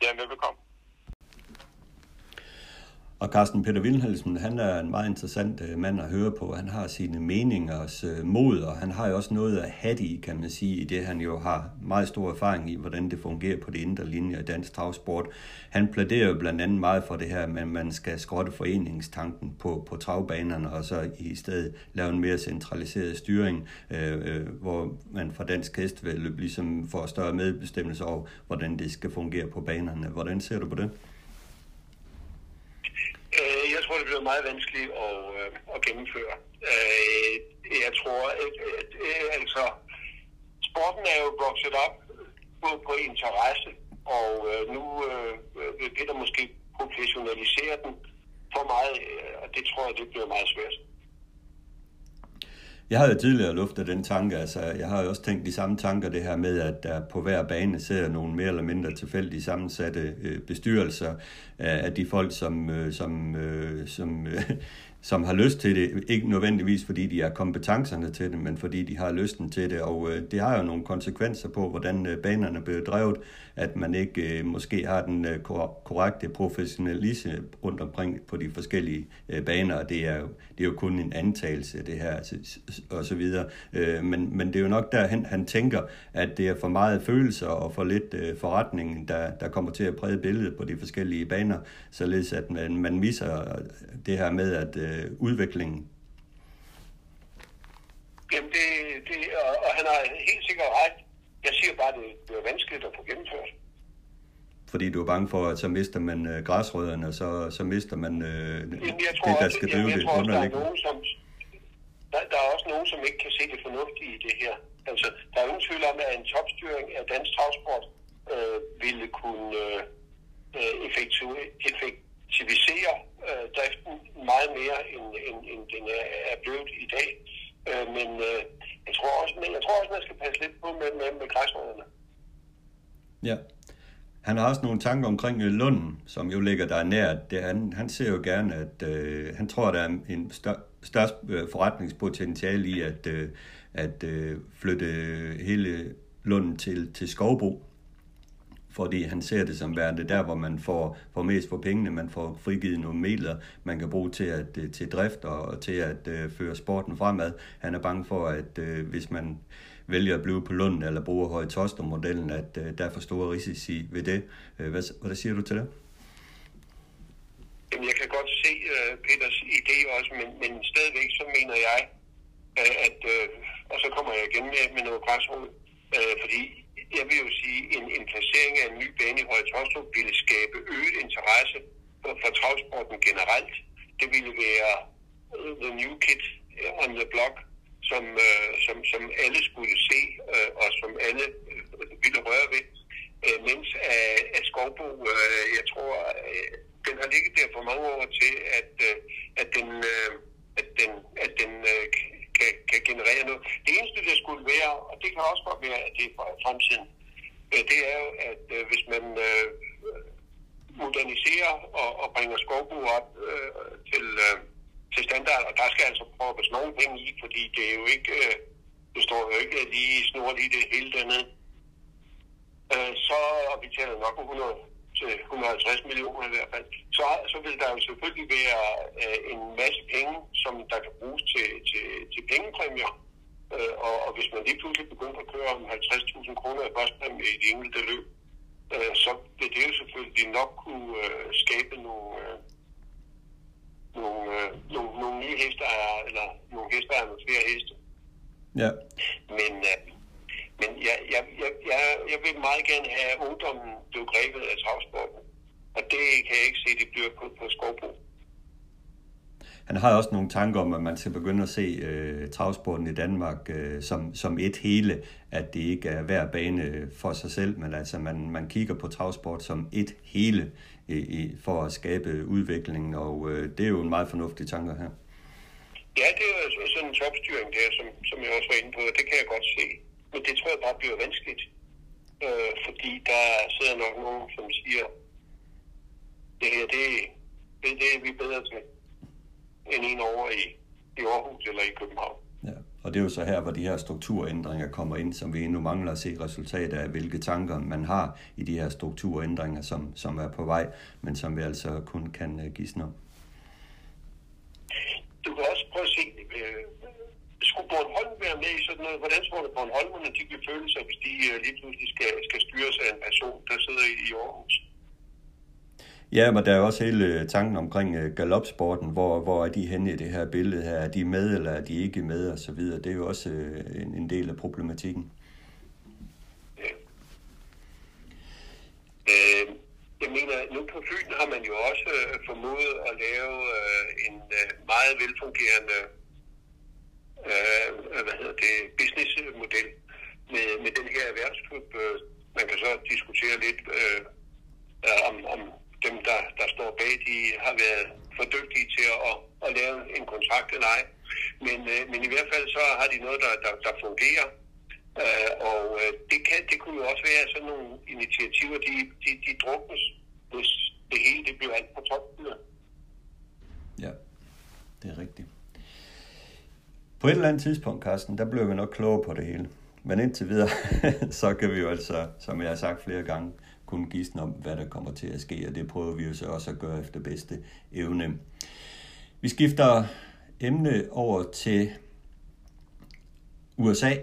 Ja, velbekomme. Og Carsten Peter Wilhelmsen, han er en meget interessant øh, mand at høre på. Han har sine meningers øh, mod, og han har jo også noget at have i, kan man sige, i det han jo har meget stor erfaring i, hvordan det fungerer på det indre linje i dansk travsport. Han plæderer jo blandt andet meget for det her, at man skal skrotte foreningstanken på, på travbanerne, og så i stedet lave en mere centraliseret styring, øh, øh, hvor man fra dansk hestevæld ligesom får større medbestemmelse over, hvordan det skal fungere på banerne. Hvordan ser du på det? Øh, blevet meget vanskelig at, øh, at gennemføre. Øh, jeg tror, at, at, at altså, sporten er jo vokset op på, på interesse, og øh, nu øh, vil Peter måske professionalisere den for meget, øh, og det tror jeg, det bliver meget svært. Jeg har jo tidligere luftet den tanke, altså jeg har jo også tænkt de samme tanker, det her med, at der på hver bane sidder nogle mere eller mindre tilfældigt sammensatte øh, bestyrelser øh, af de folk, som, øh, som, øh, som øh, som har lyst til det, ikke nødvendigvis fordi de har kompetencerne til det, men fordi de har lysten til det, og øh, det har jo nogle konsekvenser på, hvordan øh, banerne bliver drevet, at man ikke øh, måske har den øh, korrekte professionalisme rundt omkring på de forskellige øh, baner, og det er, jo, det er jo kun en antagelse, det her, og så videre. Øh, men, men det er jo nok der, han tænker, at det er for meget følelser og for lidt øh, forretning, der, der kommer til at præge billedet på de forskellige baner, således at man, man misser øh, det her med, at øh, øh, udviklingen? Jamen, det, det, og, og han har helt sikkert ret. Jeg siger bare, at det bliver vanskeligt at få gennemført. Fordi du er bange for, at så mister man øh, græsrødderne, og så, så mister man øh, jamen, jeg tror det, der skal drive det underliggende. Der er, som, der, der er også nogen, som ikke kan se det fornuftige i det her. Altså, der er ingen tvivl om, at en topstyring af dansk travsport øh, ville kunne øh, effektivisere øh, driften meget mere, end, end, end den er, er blevet i dag. Øh, men, øh, jeg tror også, men jeg tror også, man skal passe lidt på med, med, med græsrødderne. Ja. Han har også nogle tanker omkring øh, Lunden, som jo ligger der nært. Det, han, han ser jo gerne, at øh, han tror, der er en stør, størst øh, forretningspotentiale i at, øh, at øh, flytte hele Lunden til, til Skovbo fordi han ser det som værende der, hvor man får, får mest for pengene, man får frigivet nogle midler, man kan bruge til, at, øh, til drift og til at øh, føre sporten fremad. Han er bange for, at øh, hvis man vælger at blive på Lund eller bruger Høje-Toster-modellen, at øh, der er for store risici ved det. Uh, hvad, hvad siger du til det? Jamen, jeg kan godt se uh, Peters idé også, men, men stadigvæk så mener jeg, uh, at, uh, og så kommer jeg igen med, med noget græsrod, uh, fordi jeg vil jo sige, en, en placering af en ny bane i Høje Tostrup ville skabe øget interesse for, for travsporten generelt. Det ville være uh, the new kid øh, on the block, som, øh, som, som alle skulle se, øh, og som alle øh, ville røre ved. Æh, mens uh, at Skovbo, øh, jeg tror, øh, den har ligget der for mange år til, at, øh, at den, øh, at den, at den øh, kan, kan generere noget. Det eneste, der skulle være, og det kan også godt være, at det er for fremtiden, det er jo, at øh, hvis man øh, moderniserer og, og bringer skovbrug op øh, til, øh, til standard, og der skal altså proppes nogle penge i, fordi det er jo ikke, øh, det står jo ikke lige snorligt i det hele dernede. Øh, så, og vi taler nok 100 til 150 millioner i hvert fald, så, så vil der jo selvfølgelig være øh, en masse penge, som der kan bruges til, til, til pengepræmier. Øh, og, og hvis man lige pludselig begynder at køre om 50.000 kroner i førstpræmie i de enkelte løb, øh, så vil det jo selvfølgelig nok kunne øh, skabe nogle, øh, nogle, øh, nogle, nogle nye hesteejere, eller nogle hesteejere med flere heste. Ja. Men øh, men jeg, jeg, jeg, jeg, jeg vil meget gerne have ungdommen blev grebet af travsporten. Og det kan jeg ikke se, det bliver på, på skovbrug. Han har også nogle tanker om, at man skal begynde at se øh, travsporten i Danmark øh, som, som et hele, at det ikke er hver bane for sig selv, men altså man, man kigger på travsport som et hele i, i, for at skabe udviklingen, og øh, det er jo en meget fornuftig tanke her. Ja, det er jo sådan en topstyring der, som, som jeg også var inde på, det kan jeg godt se. Men det tror jeg bare bliver vanskeligt, øh, fordi der sidder nok nogen, som siger, det her, det, det, det er vi bedre til, end en over i, i Aarhus eller i København. Ja. Og det er jo så her, hvor de her strukturændringer kommer ind, som vi endnu mangler at se resultater af, hvilke tanker man har i de her strukturændringer, som, som er på vej, men som vi altså kun kan uh, gisne om. Du kan også prøve at se, øh, skulle Bornholm være med i sådan noget? Hvordan tror du, Bornholmerne de vil føle sig, hvis de uh, lige pludselig skal, skal styres af en person, der sidder i, i Aarhus? Ja, men der er også hele øh, tanken omkring uh, galopsporten. Hvor, hvor er de henne i det her billede her? Er de med, eller er de ikke med, og så videre. Det er jo også uh, en, en del af problematikken. Ja. Øh, jeg mener, nu på Fyn har man jo også formået at lave en meget velfungerende øh, hvad hedder det, businessmodel med, med den her erhvervsklub. Øh, man kan så diskutere lidt øh, øh, om, om dem, der, der står bag, de har været for dygtige til at, at lave en kontrakt eller ej. Men, øh, men i hvert fald så har de noget, der, der, der fungerer. Øh, og øh, det, kan, det kunne jo også være sådan nogle initiativer, de, de, de druknes, hvis det hele det bliver alt på toppen. Ja, det er rigtigt. På et eller andet tidspunkt, Carsten, der bliver vi nok klogere på det hele. Men indtil videre, så kan vi jo altså, som jeg har sagt flere gange, kun gisne om, hvad der kommer til at ske, og det prøver vi jo så også at gøre efter bedste evne. Vi skifter emne over til USA,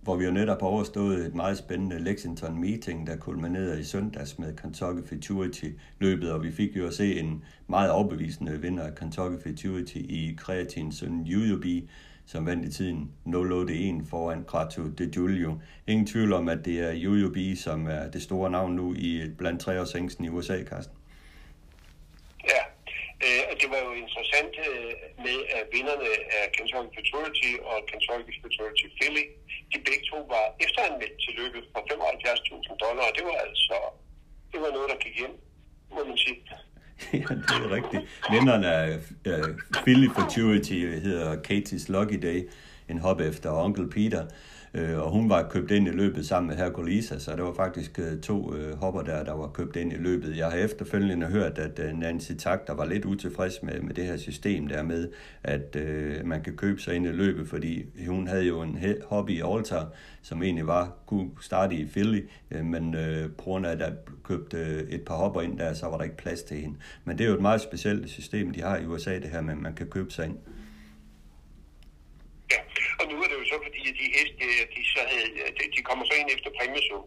hvor vi jo netop har overstået et meget spændende Lexington meeting, der kulminerede i søndags med Kentucky Futurity løbet, og vi fik jo at se en meget overbevisende vinder af Kentucky Futurity i kreatin søn UUB, som vandt i tiden 081 foran Grato de Giulio. Ingen tvivl om, at det er UUB, som er det store navn nu i blandt treårsængsten i USA, Carsten. Ja, øh, det var jo interessant øh, med, at vinderne af Kentucky Futurity og Kentucky Futurity Philly, de begge to var efteranmeldt til løbet for 75.000 dollar, og det var altså det var noget, der gik hjem, må man sige. ja, det er rigtigt. Vinderen af uh, Philly Futurity hedder Katie's Lucky Day, en hop efter Onkel Peter. Øh, og hun var købt ind i løbet sammen med Herculisa, så der var faktisk øh, to øh, hopper der, der var købt ind i løbet. Jeg har efterfølgende hørt, at øh, Nancy Tak, der var lidt utilfreds med, med det her system der med, at øh, man kan købe sig ind i løbet, fordi hun havde jo en hobby i Altar, som egentlig var, kunne starte i Philly, øh, men øh, på grund af, at der købte øh, et par hopper ind der, så var der ikke plads til hende. Men det er jo et meget specielt system, de har i USA, det her med, at man kan købe sig ind. Ja, og nu er det jo så fordi, at de heste, de, så havde, de, de kommer så ind efter præmiesum.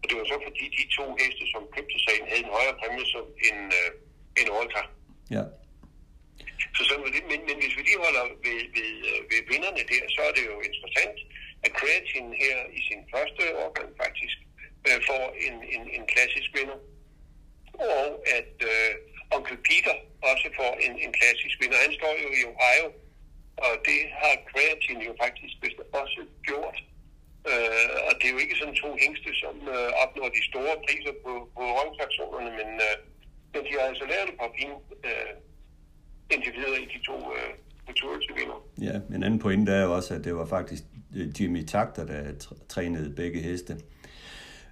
Og det var så fordi, de to heste, som købte sig ind, havde en højere præmiesum end, øh, end Orca. Ja. Så sådan det. Men, men hvis vi lige holder ved, ved, øh, ved vinderne der, så er det jo interessant, at Creatine her i sin første årgang faktisk øh, får en, en, en klassisk vinder. Og at øh, onkel Peter også får en, en klassisk vinder. Han står jo i Ohio, og det har Creatine jo faktisk også gjort. Øh, og det er jo ikke sådan to hængste, som øh, opnår de store priser på, på røgfraktionerne, men, øh, men de har altså lavet et par fine øh, individer i de to øh, vinder. Ja, en anden pointe er jo også, at det var faktisk øh, Jimmy Takter, der trænede begge heste.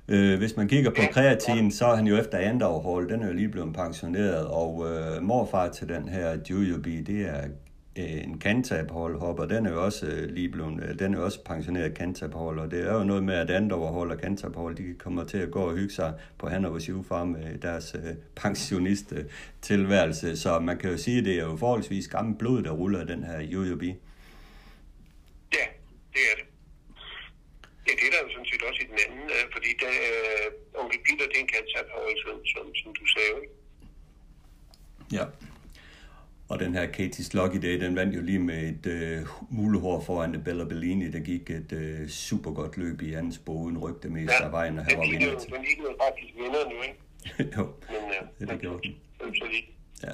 Øh, hvis man kigger på kreatin, så er han jo efter andet overhold. Den er jo lige blevet pensioneret, og øh, morfar til den her Jujubi, det er en kantabhold og den er jo også øh, lige blevet, øh, den er også pensioneret kantabhold, og det er jo noget med, at andet overhold og kantabhold, de kommer til at gå og hygge sig på Hanover Farm med deres øh, pensionist tilværelse, så man kan jo sige, at det er jo forholdsvis gammel blod, der ruller den her UUB. Ja, det er det. Ja, det er der jo sådan set også i den anden, fordi der, øh, onkel Peter, det er en kantabhold, som, som, som du sagde, ikke? Ja. Og den her Katie's Lucky Day, den vandt jo lige med et øh, mulehår foran Bella Bellini, der gik et øh, super godt løb i andens spor uden rygte mest ja, af vejen, og her var vinder til. Den lignede faktisk vinder nu, ikke? jo, Men, ja, det, det gjorde den. Ja,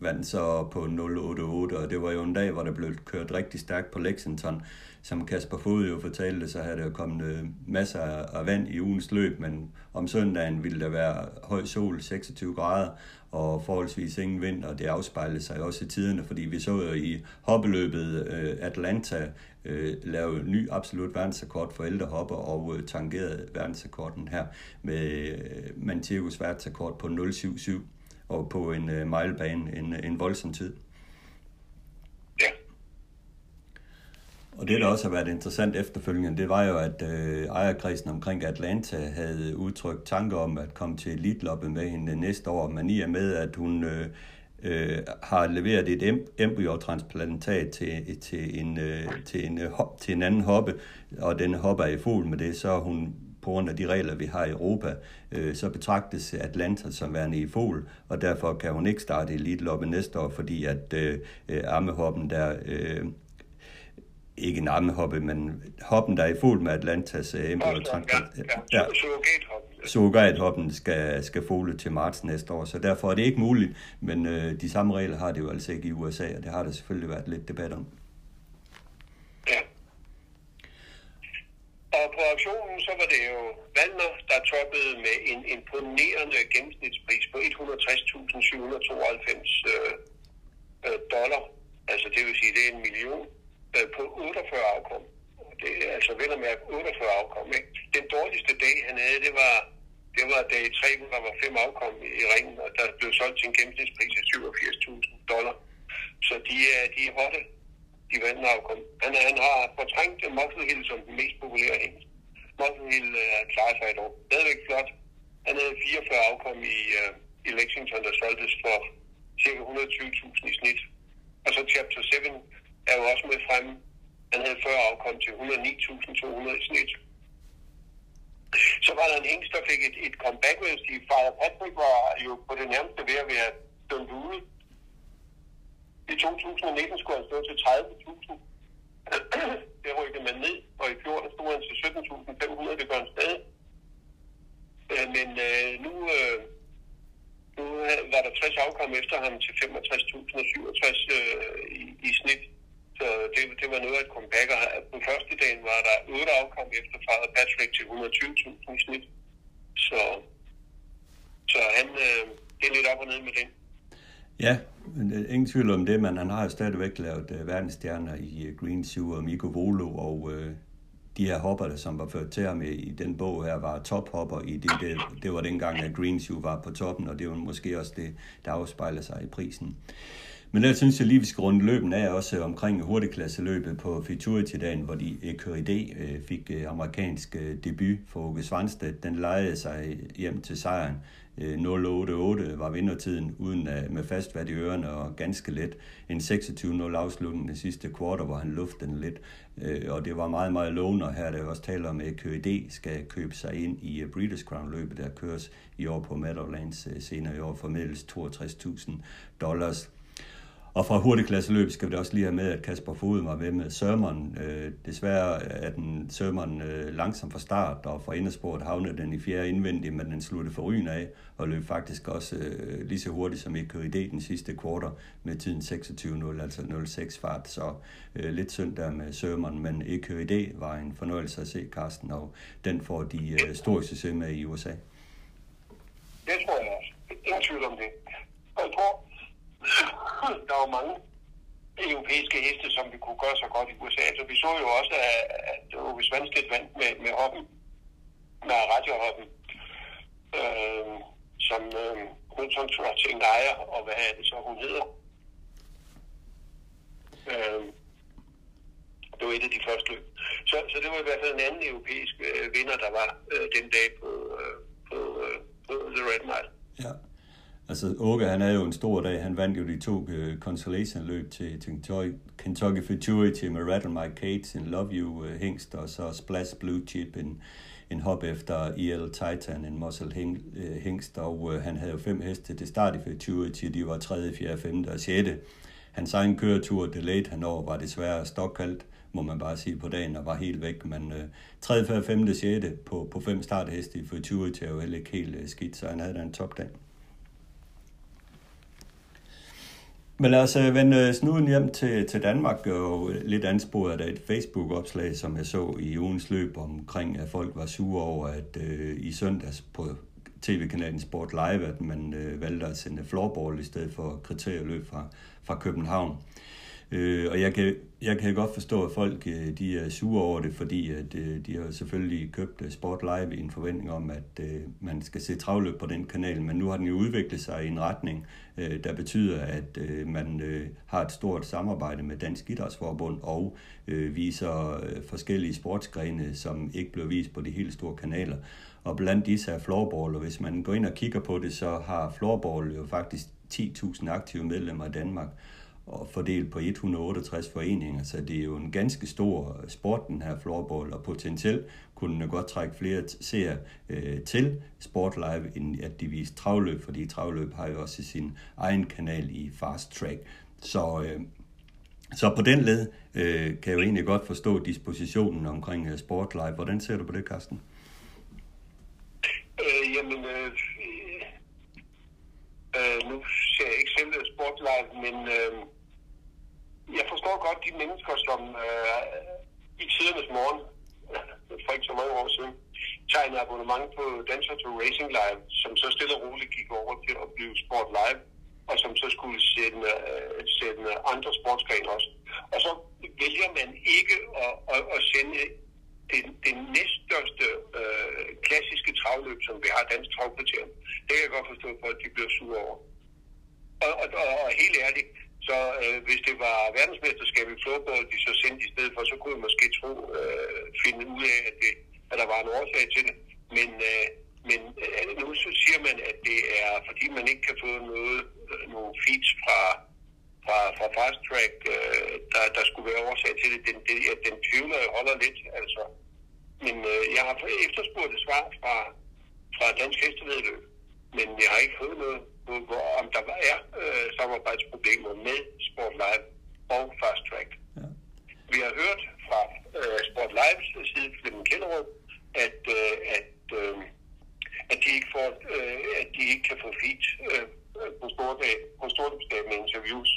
vandt så på 0,88, og det var jo en dag, hvor der blev kørt rigtig stærkt på Lexington. Som Kasper Fod jo fortalte, så havde der kommet øh, masser af vand i ugens løb, men om søndagen ville der være høj sol, 26 grader, og forholdsvis ingen vind, og det afspejlede sig også i tiderne, fordi vi så jo i hoppeløbet øh, Atlanta øh, lave ny absolut verdensrekord for ældre hopper, og tangerede verdensrekorden her med Mantegos verdensrekord på 0,77 og på en øh, milebane, en, en voldsom tid. Og det, der også har været interessant efterfølgende, det var jo, at øh, ejerkredsen omkring Atlanta havde udtrykt tanker om at komme til elitloppet med hende næste år, men i og med, at hun øh, øh, har leveret et embryotransplantat til, til, en, øh, til, en, øh, til en anden hoppe, og den hopper er i fugl med det, så hun på grund af de regler, vi har i Europa, øh, så betragtes Atlanta som værende i fugl, og derfor kan hun ikke starte elitloppet næste år, fordi at øh, øh armehoppen der øh, ikke en ammehoppe, men hoppen, der er i fuld med Atlantas øh, embryotransport. Ja, ja. ja. Surrogathoppen skal, skal fugle til marts næste år, så derfor er det ikke muligt, men øh, de samme regler har det jo altså ikke i USA, og det har der selvfølgelig været lidt debat om. Ja. Og på auktionen, så var det jo Valner, der toppede med en imponerende gennemsnitspris på 160.792 øh, øh, dollar. Altså det vil sige, det er en million øh, på 48 afkom. Det er altså vel at mærke 48 afkom. Ikke? Den dårligste dag, han havde, det var, det var dag 3, hvor der var fem afkom i ringen, og der blev solgt til en gennemsnitspris af 87.000 dollar. Så de er, de er hotte, de vandt. Han, han har fortrængt Moxley Hill som den mest populære hengst. Moxley Hill øh, klarer sig et år. Stadigvæk flot. Han havde 44 afkom i, øh, i Lexington, der solgtes for ca. 120.000 i snit. Og så Chapter 7 er jo også med fremme. Han havde 40 afkom til 109.200 i snit. Så var der en hængst, der fik et, et comeback, hvis de sige. Father Patrick var jo på det nærmeste ved at være dømt ude. 2019 skulle han stå til 30.000. det rykkede man ned, og i 14 stod han til 17.500, det gør han stadig. Øh, men øh, nu, øh, nu var der 60 afkom efter ham til 65.067 øh, i, i snit. Så det, det var noget af et comeback. Og på første dagen var der 8 afkom efter Father Patrick til 120.000 i snit. Så, så han, øh, det er lidt op og ned med den. Ja, øh, ingen tvivl om det, men han har jo stadigvæk lavet uh, verdensstjerner i uh, Green Shoe og Mikko Volo, og uh, de her hopper, der som var ført til ham i den bog her, var tophopper i det, det, det var dengang, at Green Shoe var på toppen, og det var måske også det, der afspejler sig i prisen. Men der synes jeg lige, vi skal runde løben af også omkring hurtigklasseløbet på Futurity-dagen, hvor de Ecurie fik amerikansk debut for Åke Svanstedt. Den lejede sig hjem til sejren. Øh, 088 var vindertiden uden øh, med fast vat i ørerne og ganske let. En 26-0 afslutning det sidste kvartal, hvor han luftede den lidt. Øh, og det var meget, meget lovende, her der også taler om, at KD skal købe sig ind i Breeders' Crown-løbet, der køres i år på Meadowlands senere i år, formidles 62.000 dollars. Og fra hurtigklasseløb skal vi da også lige have med, at Kasper Fod var med med Sørmeren. Øh, desværre er den Sørmeren øh, langsom fra start, og fra indersport havnede den i fjerde indvendig, men den sluttede for ryn af, og løb faktisk også øh, lige så hurtigt som EKID den sidste kvartal med tiden 26.0, altså 06 fart. Så øh, lidt synd der med Sørmeren, men EKID var en fornøjelse at se, Carsten, og den får de øh, store succes med i USA. Det tror jeg også. Ingen tvivl om det. Og jeg tror, der var mange europæiske heste, som vi kunne gøre så godt i USA. Så vi så jo også, at Ove Svanstedt vandt med, med hoppen, med radiohoppen, øh, som øh, hun sådan tror til en ejer, og hvad er det så, hun hedder. Øh, det var et af de første løb. Så, så det var i hvert fald en anden europæisk øh, vinder, der var øh, den dag på, øh, på, øh, på The Red Mile. Ja. Altså, Åke, han havde jo en stor dag. Han vandt jo de to uh, consolation-løb til, til Kentucky Futurity med Rattle My Cates, en Love You uh, hængst, og så Splash Blue Chip, en, en hop efter EL Titan, en muscle hæng, uh, øh, hængst, og uh, han havde jo fem heste til start i Futurity, de var 3., 4., 5. og 6. Hans egen køretur, Delayed han over, var desværre stokkaldt, må man bare sige på dagen, og var helt væk. Men uh, 3., 4., 5., 6. på, på fem startheste i Futurity er jo heller ikke helt uh, skidt, så han havde da en topdag. Men lad os uh, vende øh, snuden hjem til, til Danmark og øh, lidt ansporet af et Facebook-opslag, som jeg så i ugens løb omkring, at folk var sure over, at uh, i søndags på tv-kanalen Sport Live, at man uh, valgte at sende floorball i stedet for kriterieløb fra, fra København. Øh, og jeg kan, jeg kan godt forstå, at folk øh, de er sure over det, fordi at, øh, de har selvfølgelig købt øh, Sport Live i en forventning om, at man skal se travløb på den kanal, men nu har den jo udviklet sig i en retning, der betyder, at man har et stort samarbejde med Dansk Idrætsforbund og viser forskellige sportsgrene, som ikke bliver vist på de helt store kanaler. Og blandt disse er floorball, og hvis man går ind og kigger på det, så har floorball jo faktisk 10.000 aktive medlemmer i Danmark og fordelt på 168 foreninger, så det er jo en ganske stor sport, den her floorball, og potentielt kunne den godt trække flere seere øh, til Sportlive, end at de viser travløb, fordi travløb har jo også sin egen kanal i Fast Track. Så, øh, så på den led øh, kan jeg jo egentlig godt forstå dispositionen omkring øh, uh, Sportlive. Hvordan ser du på det, Carsten? Øh, jamen, øh, øh, nu ser jeg ikke selv Sportlive, men øh, jeg forstår godt de mennesker, som øh, i tidernes morgen, for ikke så mange år siden, tegnede abonnement på Dancer to Racing Live, som så stille og roligt gik over til at blive Sport Live, og som så skulle sende, øh, sende andre sportsgrene også. Og så vælger man ikke at, at, at sende den, den næststørste øh, klassiske travløb, som vi har, dansk travkvarter. Det kan jeg godt forstå, at de bliver sure over. Og, og, og, og helt ærligt, så øh, hvis det var verdensmesterskab i fodbold, de så sendte i stedet for, så kunne jeg måske tro, øh, finde ud af, at, det, at der var en årsag til det. Men, øh, men øh, nu så siger man, at det er, fordi man ikke kan få noget, øh, nogle feeds fra, fra, fra Fast Track, øh, der, der skulle være årsag til det. Den, det, den tvivler jeg holder lidt, altså. Men øh, jeg har efterspurgt et svar fra, fra Dansk Hestevedløb, men jeg har ikke fået noget på, hvor, om der er øh, samarbejdsproblemer med Sport Live og Fast Track. Ja. Vi har hørt fra øh, Sport Lives side, Flemming Kellerup, at, øh, at, øh, at, de ikke får, øh, at de ikke kan få feed øh, på stordag, på stordagsdag med interviews.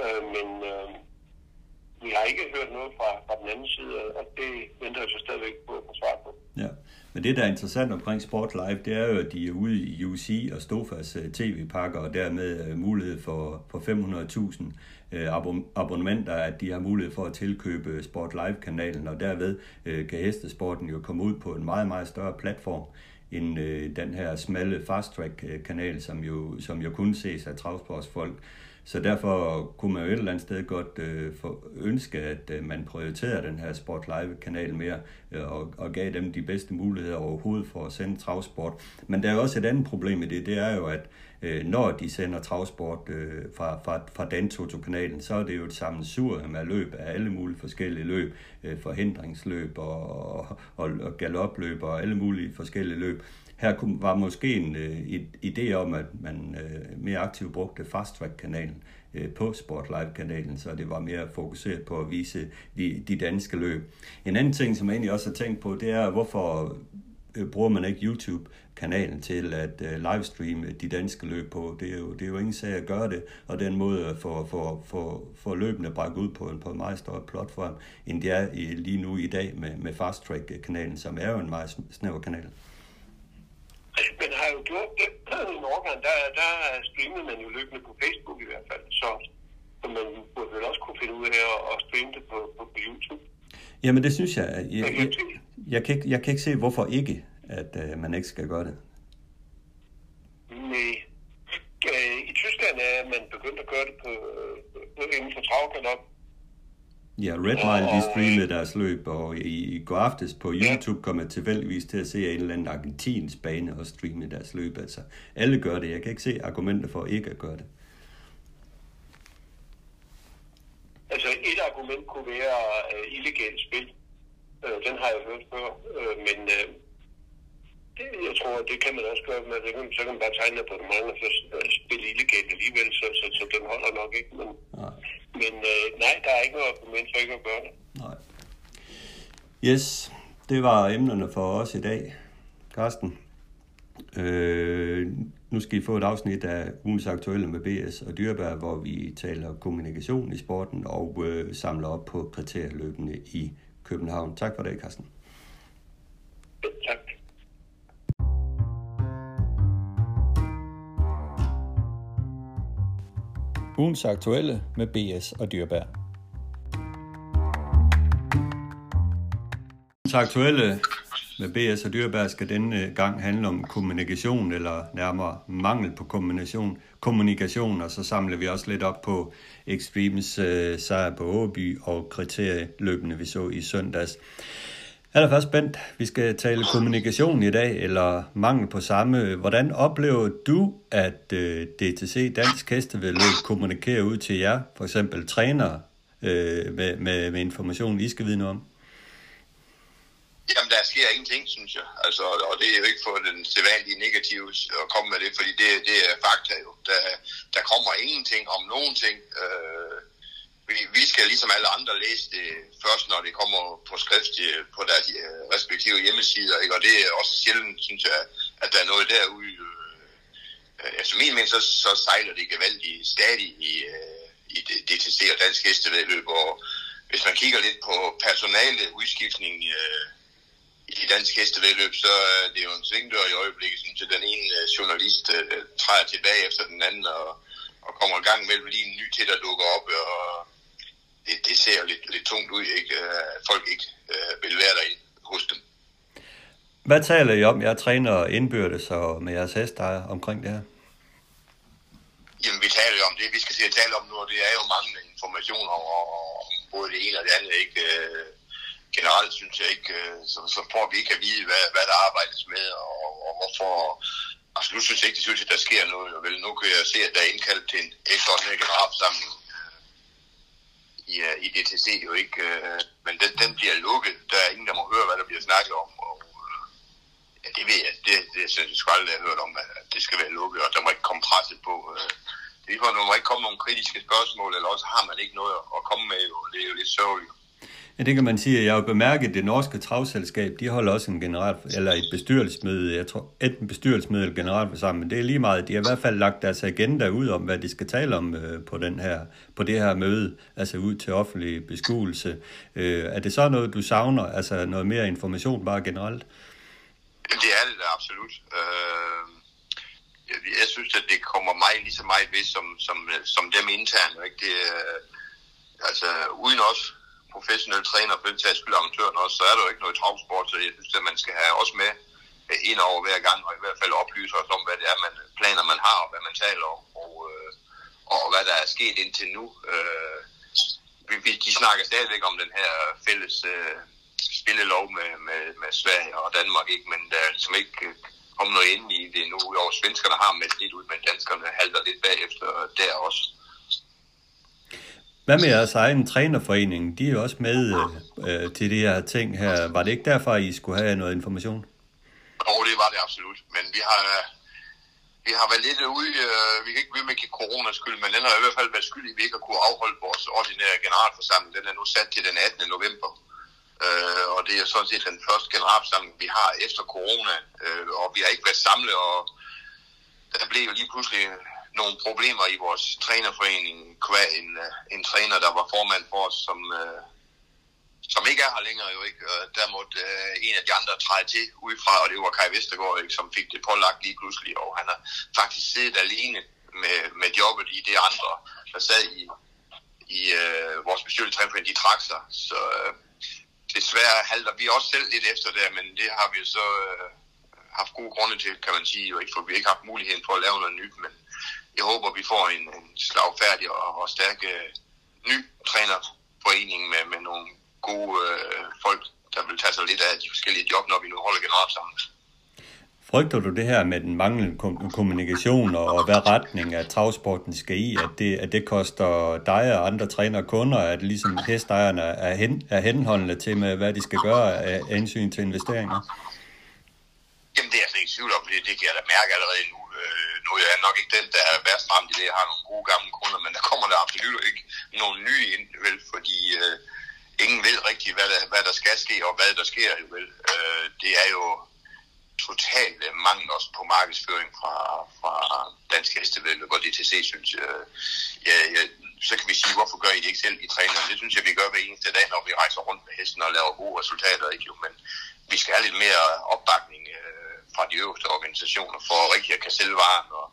Øh, men øh, vi har ikke hørt noget fra, fra den anden side, og det venter jeg så stadigvæk på at få svar på. Ja. Men det, der er interessant omkring Sport Live, det er jo, at de er ude i UC og Stofas øh, tv-pakker, og dermed øh, mulighed for, for 500.000 øh, abonnementer, at de har mulighed for at tilkøbe Sport Live-kanalen, og derved kan hestesporten jo komme ud på en meget, meget større platform end den her smalle fast-track-kanal, som jo, som jo kun ses af travsportsfolk. Så derfor kunne man jo et eller andet sted godt øh, for, ønske, at øh, man prioriterede den her Sport Live-kanal mere, øh, og, og gav dem de bedste muligheder overhovedet for at sende travsport. Men der er også et andet problem i det, det er jo, at øh, når de sender travsport øh, fra, fra, fra Dantoto-kanalen, så er det jo et sammensur med løb af alle mulige forskellige løb, øh, forhindringsløb og, og, og, og galopløb og alle mulige forskellige løb. Her var måske en øh, idé om, at man øh, mere aktivt brugte Fast Track-kanalen øh, på Sportlight-kanalen, så det var mere fokuseret på at vise de, de danske løb. En anden ting, som jeg egentlig også har tænkt på, det er, hvorfor øh, bruger man ikke YouTube-kanalen til at øh, livestreame de danske løb på. Det er, jo, det er jo ingen sag at gøre det, og den måde for, for, for, for løbende bragt ud på en, på en meget større platform, end det er i, lige nu i dag med, med Fast Track-kanalen, som er jo en meget snæver kanal. Men har jo gjort det i overgang, der, der streamede man jo løbende på Facebook i hvert fald, så, så man burde vel også kunne finde ud af at, at streame det på, på, på YouTube. Jamen det synes jeg. Jeg, jeg, jeg, kan, ikke, jeg kan ikke se, hvorfor ikke, at uh, man ikke skal gøre det. Nej. Øh, I Tyskland er man begyndt at gøre det på, på inden for travgalop, Ja, Redmile, de streamede deres løb, og i, i går aftes på YouTube kom jeg tilfældigvis til at se en eller anden argentins bane og streame deres løb. Altså, alle gør det. Jeg kan ikke se argumenter for ikke at gøre det. Altså, et argument kunne være uh, illegalt spil. Uh, den har jeg hørt før, uh, men uh, det, jeg tror, det kan man også gøre med, det så kan man bare tegne på det mange, og så spille illegalt alligevel, så, så, så den holder nok ikke. Men, Nej. Men øh, nej, der er ikke noget argument for ikke at gøre det. Nej. Yes, det var emnerne for os i dag. Karsten, øh, nu skal I få et afsnit af ugens aktuelle med BS og Dyrbær, hvor vi taler kommunikation i sporten og øh, samler op på kriterieløbende i København. Tak for det, Carsten. Tak. Ugens aktuelle med BS og Dyrbær. Ugens aktuelle med BS og Dyrbær skal denne gang handle om kommunikation, eller nærmere mangel på kommunikation, kommunikation og så samler vi også lidt op på Extremes øh, sejr på Åby og kriterieløbende, vi så i søndags. Allerførst, Bent, vi skal tale kommunikation i dag, eller mangel på samme. Hvordan oplever du, at øh, DTC Dansk Hestevedløb kommunikerer ud til jer, for eksempel trænere, øh, med, med, med information, I skal vide noget om? Jamen, der sker ingenting, synes jeg. Altså, og det er jo ikke for den sædvanlige negative at komme med det, fordi det, det er fakta jo. Der, der kommer ingenting om nogen ting. Øh, vi, vi skal ligesom alle andre læse det først, når det kommer på skrift øh, på deres øh, respektive hjemmesider, ikke? og det er også sjældent, synes jeg, at der er noget derude. Øh, øh altså min mening, så, så sejler det gevaldigt stadig i, øh, i DTC og Dansk Hestevedløb, og hvis man kigger lidt på personale udskiftning øh, i det danske hestevedløb, så er det jo en svingdør i øjeblikket, synes jeg. Den ene øh, journalist øh, træder tilbage efter den anden, og, og kommer i gang med lige en ny til, der dukker op, og det, det ser jo lidt, lidt tungt ud, ikke? at folk ikke øh, vil være derinde hos dem. Hvad taler I om, jeg træner indbyrdes og med jeres hestejer omkring det her? Jamen, vi taler jo om det, vi skal se at tale om nu, og det er jo mange informationer om både det ene og det andet, ikke? Øh, generelt synes jeg ikke, øh, så, så får vi ikke at vide, hvad, hvad der arbejdes med, og, og hvorfor. Altså, nu synes jeg ikke, det synes, at der sker noget. Og vel, nu kan jeg se, at der er indkaldt til en ekstraordinær generalforsamling i, øh, i DTC jo ikke, øh, men den, den bliver lukket. Der er ingen, der må høre, hvad der bliver snakket om, og øh, ja, det ved jeg, det, det synes jeg sgu aldrig, jeg har hørt om, at det skal være lukket, og der må ikke komme presset på. Det er for, der må ikke komme nogle kritiske spørgsmål, eller også har man ikke noget at komme med, og det er jo lidt sørgeligt. Ja, det kan man sige. Jeg har jo bemærket, at det norske travselskab, de holder også en general, eller et bestyrelsesmøde, jeg tror, enten bestyrelsesmøde eller generalforsamling, men det er lige meget, de har i hvert fald lagt deres agenda ud om, hvad de skal tale om øh, på, den her, på det her møde, altså ud til offentlig beskuelse. Øh, er det så noget, du savner, altså noget mere information bare generelt? Det er det da absolut. Øh, jeg jeg synes, at det kommer mig lige så meget ved, som, som, som dem internt. Ikke? Det, altså, uden os professionelle træner, for den tages skyld amatøren også, så er der jo ikke noget travsport, så jeg synes, at man skal have også med øh, ind over hver gang, og i hvert fald oplyse os om, hvad det er, man planer man har, og hvad man taler om, og, øh, og hvad der er sket indtil nu. Øh, vi, de snakker stadigvæk om den her fælles øh, spillelov med, med, med Sverige og Danmark, ikke? men der er ligesom ikke øh, kommet noget ind i det nu. Og svenskerne har meldt lidt ud, men danskerne halter lidt bagefter der også. Hvad med jeres egen trænerforening? De er jo også med øh, øh, til det her ting her. Var det ikke derfor, I skulle have noget information? Jo, det var det absolut. Men vi har, vi har været lidt ude, øh, vi kan ikke blive med at give corona skyld, men den har i hvert fald været skyld i, at vi ikke har kunne afholde vores ordinære generalforsamling. Den er nu sat til den 18. november. Øh, og det er sådan set den første generalforsamling, vi har efter corona, øh, og vi har ikke været samlet, og der blev jo lige pludselig nogle problemer i vores trænerforening, kvad en, øh, en træner, der var formand for os, som, øh, som ikke er her længere jo ikke. Og der måtte øh, en af de andre træde til udefra, og det var Kai Vestergaard, ikke, som fik det pålagt lige pludselig, og han har faktisk siddet alene med, med jobbet i det andre, der sad i, i øh, vores bestyrelsestrænerforening, de trak sig. Så øh, desværre halter vi også selv lidt efter det, men det har vi så øh, haft gode grunde til, kan man sige, og ikke, for vi har haft muligheden for at lave noget nyt, men jeg håber, vi får en, en slagfærdig og, og stærk øh, ny trænerforening med, med nogle gode øh, folk, der vil tage sig lidt af de forskellige job, når vi nu holder generalsamling. Frygter du det her med den manglende kommunikation og, og hvad retning af travsporten skal i, at det, at det koster dig og andre træner kunder, at ligesom hestejerne er, hen, er henholdende til med, hvad de skal gøre af hensyn til investeringer? Jamen det er jeg slet ikke tvivl om, det, det kan jeg da mærke allerede nu. Øh, nu er jeg nok ikke den, der er værst ramt i det. Jeg har nogle gode gamle kunder, men der kommer der absolut ikke nogen nye ind, vel, fordi øh, ingen ved rigtigt, hvad der, hvad der skal ske og hvad der sker. Vel. Øh, det er jo total øh, mangel også på markedsføring fra, fra Dansk Hestevæld og DTC, synes jeg. Ja, ja, så kan vi sige, hvorfor gør I det ikke selv i træner? Det synes jeg, vi gør hver eneste dag, når vi rejser rundt med hesten og laver gode resultater. Ikke? Jo, men vi skal have lidt mere opbakning øh, fra de øverste organisationer for rigtig at kan sælge varen, og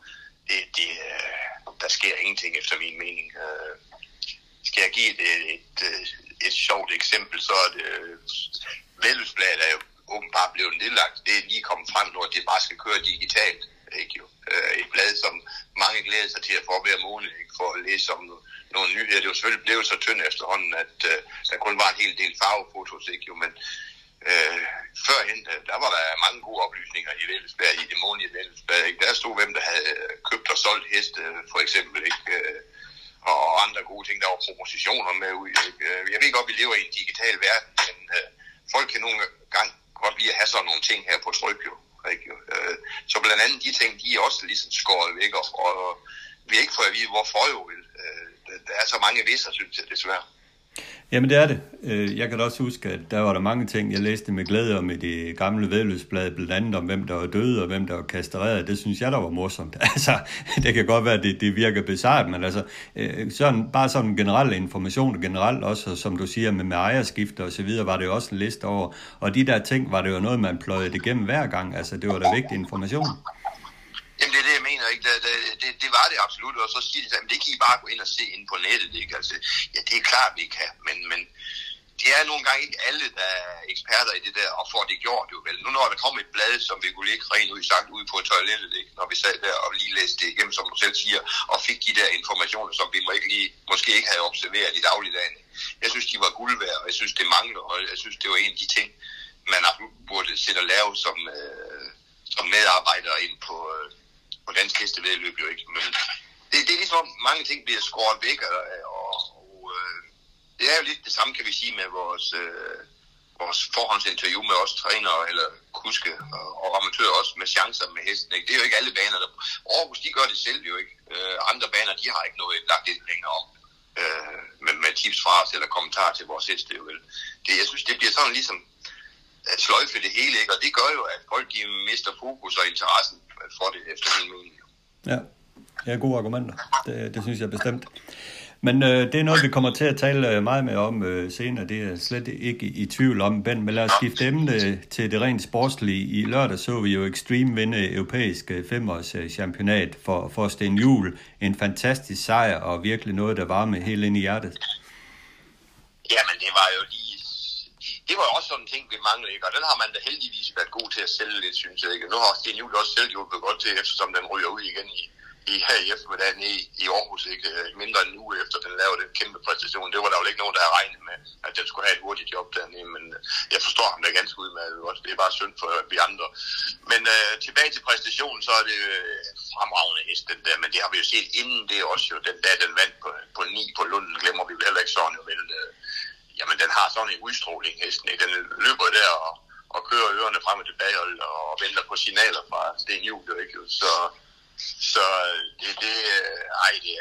det, det, øh, der sker ingenting efter min mening. Øh, skal jeg give et, et, et, et sjovt eksempel, så er det øh, Vældesbladet er jo åbenbart blevet nedlagt. Det er lige kommet frem nu, at det bare skal køre digitalt. Ikke jo? Øh, et blad, som mange glæder sig til at få hver måned, ikke? for at læse om nogle nyheder. Det er jo selvfølgelig blevet så tyndt efterhånden, at uh, der kun var en hel del farvefotos, ikke jo? men øh, førhen, øh, der var der mange gode oplysninger i Vældesberg, i det månedlige Vældesberg. Ikke? Der stod, hvem der havde øh, købt og solgt heste, for eksempel. Ikke? Øh, og andre gode ting. Der var propositioner med ud. Ikke? Jeg ved godt, vi lever i en digital verden, men øh, folk kan nogle gange godt lide at have sådan nogle ting her på tryk, jo. Ikke? Øh, så blandt andet de ting, de er også ligesom skåret væk, og, og vi har ikke fået at vide, hvorfor jo. Øh, der er så mange visser, synes jeg, desværre. Jamen det er det. Øh, jeg kan da også huske, at der var der mange ting, jeg læste med glæde om i det gamle vedløbsblad, blandt andet om, hvem der var døde og hvem der var kastreret. Det synes jeg, der var morsomt. Altså, det kan godt være, at det, det virker bizart, men altså, øh, sådan, bare sådan generel information, generelt også, som du siger, med, med ejerskifter og så videre, var det jo også en liste over. Og de der ting var det jo noget, man pløjede igennem hver gang. Altså, det var da vigtig information. Jamen det er det, jeg mener. Ikke? Det, det, det, det var det absolut, og så siger de, at det kan I bare gå ind og se ind på nettet. Ikke? Altså, ja, det er klart, vi kan, men, men det er nogle gange ikke alle, der er eksperter i det der, og får det gjort jo vel. Nu når der kommer et blad, som vi kunne ligge rent ud sagt ude på toilettet, ikke? når vi sad der og lige læste det igennem, som du selv siger, og fik de der informationer, som vi må ikke lige, måske ikke havde observeret i dagligdagen. Jeg synes, de var guld værd, og jeg synes, det mangler, og jeg synes, det var en af de ting, man burde sætte og lave som, øh, som medarbejder ind på, øh, på dansk hestevedløb jo ikke. Men det, det er ligesom, mange ting bliver skåret væk, og, og, og øh, det er jo lidt det samme, kan vi sige, med vores, øh, vores forhåndsinterview med os trænere, eller kuske og, og amatører også med chancer med hesten. Ikke? Det er jo ikke alle baner, der... Aarhus, de gør det selv jo ikke. Øh, andre baner, de har ikke noget lagt ind længere om øh, med, med tips fra os eller kommentarer til vores heste. Jo vel. Det, jeg synes, det bliver sådan ligesom at sløjfe det hele, ikke? og det gør jo, at folk de mister fokus og interessen for det, efter min mening. Ja, ja gode argumenter. Det, det synes jeg bestemt. Men øh, det er noget, vi kommer til at tale øh, meget mere om øh, senere. Det er slet ikke i, i tvivl om, Ben. Men lad os skifte emne til det rent sportslige. I lørdag så vi jo Extreme vinde europæisk øh, femårs championat for, for Sten Juhl. En fantastisk sejr og virkelig noget, der var med helt ind i hjertet. Jamen, det var jo lige det var også sådan en ting, vi manglede, ikke? og den har man da heldigvis været god til at sælge lidt, synes jeg. Ikke? Nu har Sten Juhl også selv hjulpet godt til, eftersom den ryger ud igen i, i her i eftermiddag i, i Aarhus, ikke? Øh, mindre end en uge efter den lavede den kæmpe præstation. Det var der jo ikke nogen, der havde regnet med, at den skulle have et hurtigt job dernede, men øh, jeg forstår ham da ganske udmærket også. Det er bare synd for vi andre. Men øh, tilbage til præstationen, så er det øh, fremragende hest, den der, men det har vi jo set inden det også jo, den dag den vandt på, på 9 på Lunden, glemmer vi heller ikke sådan jo vel. Øh, jamen den har sådan en udstråling, øh, hesten, ikke? Den løber der og, og kører ørerne frem og tilbage og, og venter på signaler fra Sten Juhl, ikke? Så, så øh, det, det, øh, ej, det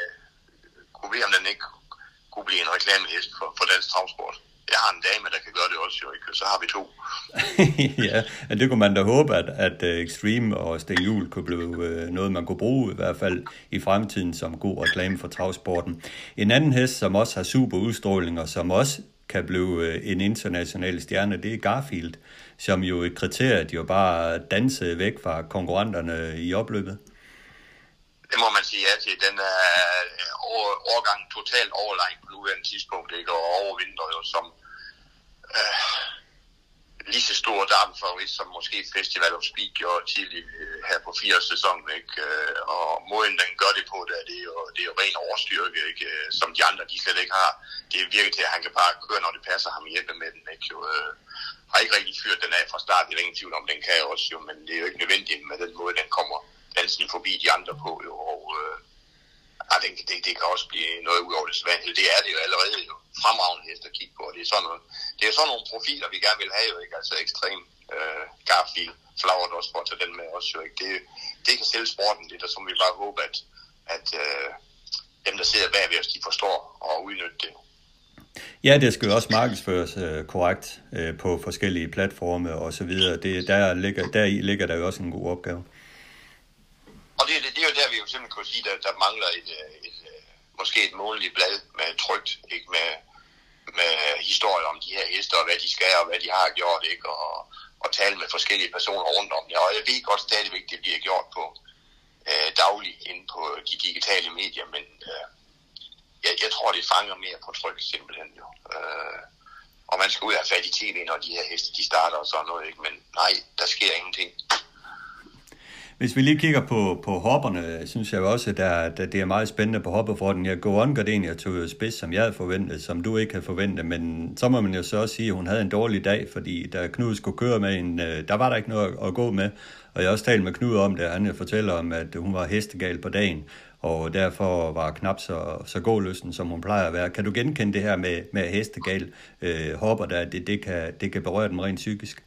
kunne vi, om den ikke kunne blive en reklamehest for, for dansk travsport. Jeg har en dame, der kan gøre det også, jo ikke? Så har vi to. ja, det kunne man da håbe, at, at Extreme og Sten Jul kunne blive noget, man kunne bruge i hvert fald i fremtiden som god reklame for travsporten. En anden hest, som også har super udstråling, og som også kan blive øh, en international stjerne, det er Garfield, som jo et kriteriet jo bare dansede væk fra konkurrenterne i opløbet. Det må man sige ja til. Den er øh, overgang totalt overlegen på nuværende tidspunkt, ikke? og overvinder jo som øh, lige så stor favorit som måske Festival of Speed gjorde tidligt øh, her på fire sæsonen, ikke? Øh, og måden den gør det på, det er, det jo, det er jo ren overstyrke, ikke? Øh, som de andre de slet ikke har. Det virker til, at han kan bare køre, når det passer ham hjemme med den, ikke? Jo, øh, har ikke rigtig fyret den af fra start, det er ingen tvivl om, den kan også jo, men det er jo ikke nødvendigt med den måde, den kommer dansen forbi de andre på, jo, og øh, ja, det, det, det, kan også blive noget ud over det svanlige. Det er det jo allerede jo fremragende hest at kigge på. Det er sådan noget, det er sådan nogle profiler, vi gerne vil have jo, ikke? Altså ekstrem øh, Garfield, Flowert også for at tage den med også jo, ikke? Det, det kan sælge sporten lidt, og så må vi bare håbe, at, at øh, dem, der sidder bagved os, de forstår og udnytter det. Ja, det skal jo også markedsføres øh, korrekt øh, på forskellige platforme og så videre. Det, der, ligger, der i ligger der jo også en god opgave. Og det, det, det er jo der, vi jo simpelthen kunne sige, at der, der mangler et, øh, et, et, måske et månedligt blad med trygt, ikke med, med historier om de her hester, og hvad de skal, og hvad de har gjort, ikke? Og, og tale med forskellige personer rundt om det. Og jeg ved godt stadigvæk, det bliver gjort på øh, dagligt ind på de digitale medier, men øh, jeg, jeg tror, det fanger mere på tryk simpelthen jo. Øh, og man skal ud have fat i tv, når de her heste de starter og sådan noget, ikke? men nej, der sker ingenting. Hvis vi lige kigger på, på hopperne, synes jeg også, at, der, der, det er meget spændende på hoppeforten. Jeg går on jeg tog spids, som jeg havde forventet, som du ikke havde forventet, men så må man jo så også sige, at hun havde en dårlig dag, fordi da Knud skulle køre med en, øh, der var der ikke noget at gå med. Og jeg har også talt med Knud om det, han fortæller om, at hun var hestegal på dagen, og derfor var knap så, så gåløsten, som hun plejer at være. Kan du genkende det her med, med hestegal øh, hopper, der det, det, kan, det kan berøre dem rent psykisk?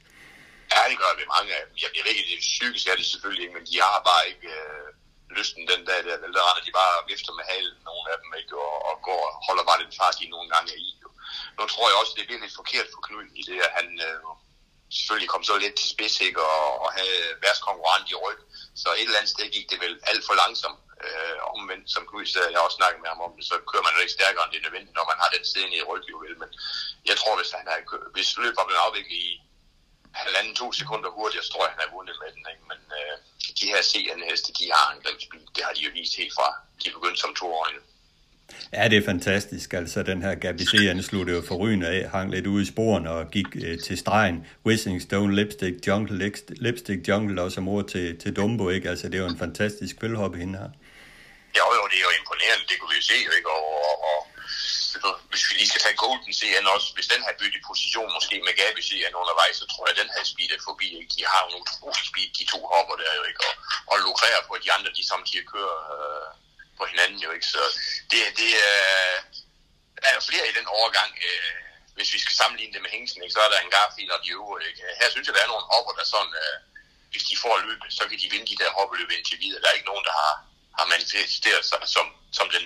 Ja, det gør vi mange af dem. Jeg, ved ikke, det psykisk er det selvfølgelig ikke, men de har bare ikke øh, lysten den dag der. Vel, der render de bare vifter med halen, nogle af dem, ikke, og, og går, holder bare den fart, de nogle gange er i. Jo. Nu tror jeg også, det bliver lidt forkert for Knud i det, at han øh, selvfølgelig kom så lidt til spids, ikke, og, og havde værst konkurrent i ryggen. Så et eller andet sted gik det vel alt for langsomt. Øh, omvendt, som Knud sagde, jeg har også snakket med ham om det, så kører man jo ikke stærkere, end det er nødvendigt, når man har den siden i ryggen, jo vel. Men jeg tror, hvis han havde, hvis løbet var blevet afviklet i halvanden, to sekunder hurtigere, så tror jeg, han har vundet med den. Ikke? Men øh, de her CN-heste, de har speed. Det har de jo vist helt fra. De begyndte som toårige. Ja, det er fantastisk. Altså, den her Gabi han sluttede jo forrygende af, hang lidt ude i sporene og gik øh, til stregen. Wishing Stone, Lipstick Jungle, Lipstick Jungle og så mor til, til Dumbo, ikke? Altså, det er jo en fantastisk følgehoppe hende her. Ja, jo, det er jo imponerende, det kunne vi jo se, ikke? Og, og, og hvis vi lige skal tage Golden CN også, hvis den har byttet position måske med Gabi CN undervejs, så tror jeg, at den har speedet forbi. Ikke? De har jo en utrolig speed, de to hopper der jo ikke, og, og lukrerer på, at de andre, de samtidig kører øh, på hinanden jo ikke. Så det, det øh, er flere i den overgang. Øh, hvis vi skal sammenligne det med Hengsen, ikke, så er der en Garfield og de øvrige. Ikke? Her synes jeg, der er nogle hopper, der sådan, øh, hvis de får løb, så kan de vinde de der hoppeløb indtil videre. Der er ikke nogen, der har, har manifesteret sig som, som den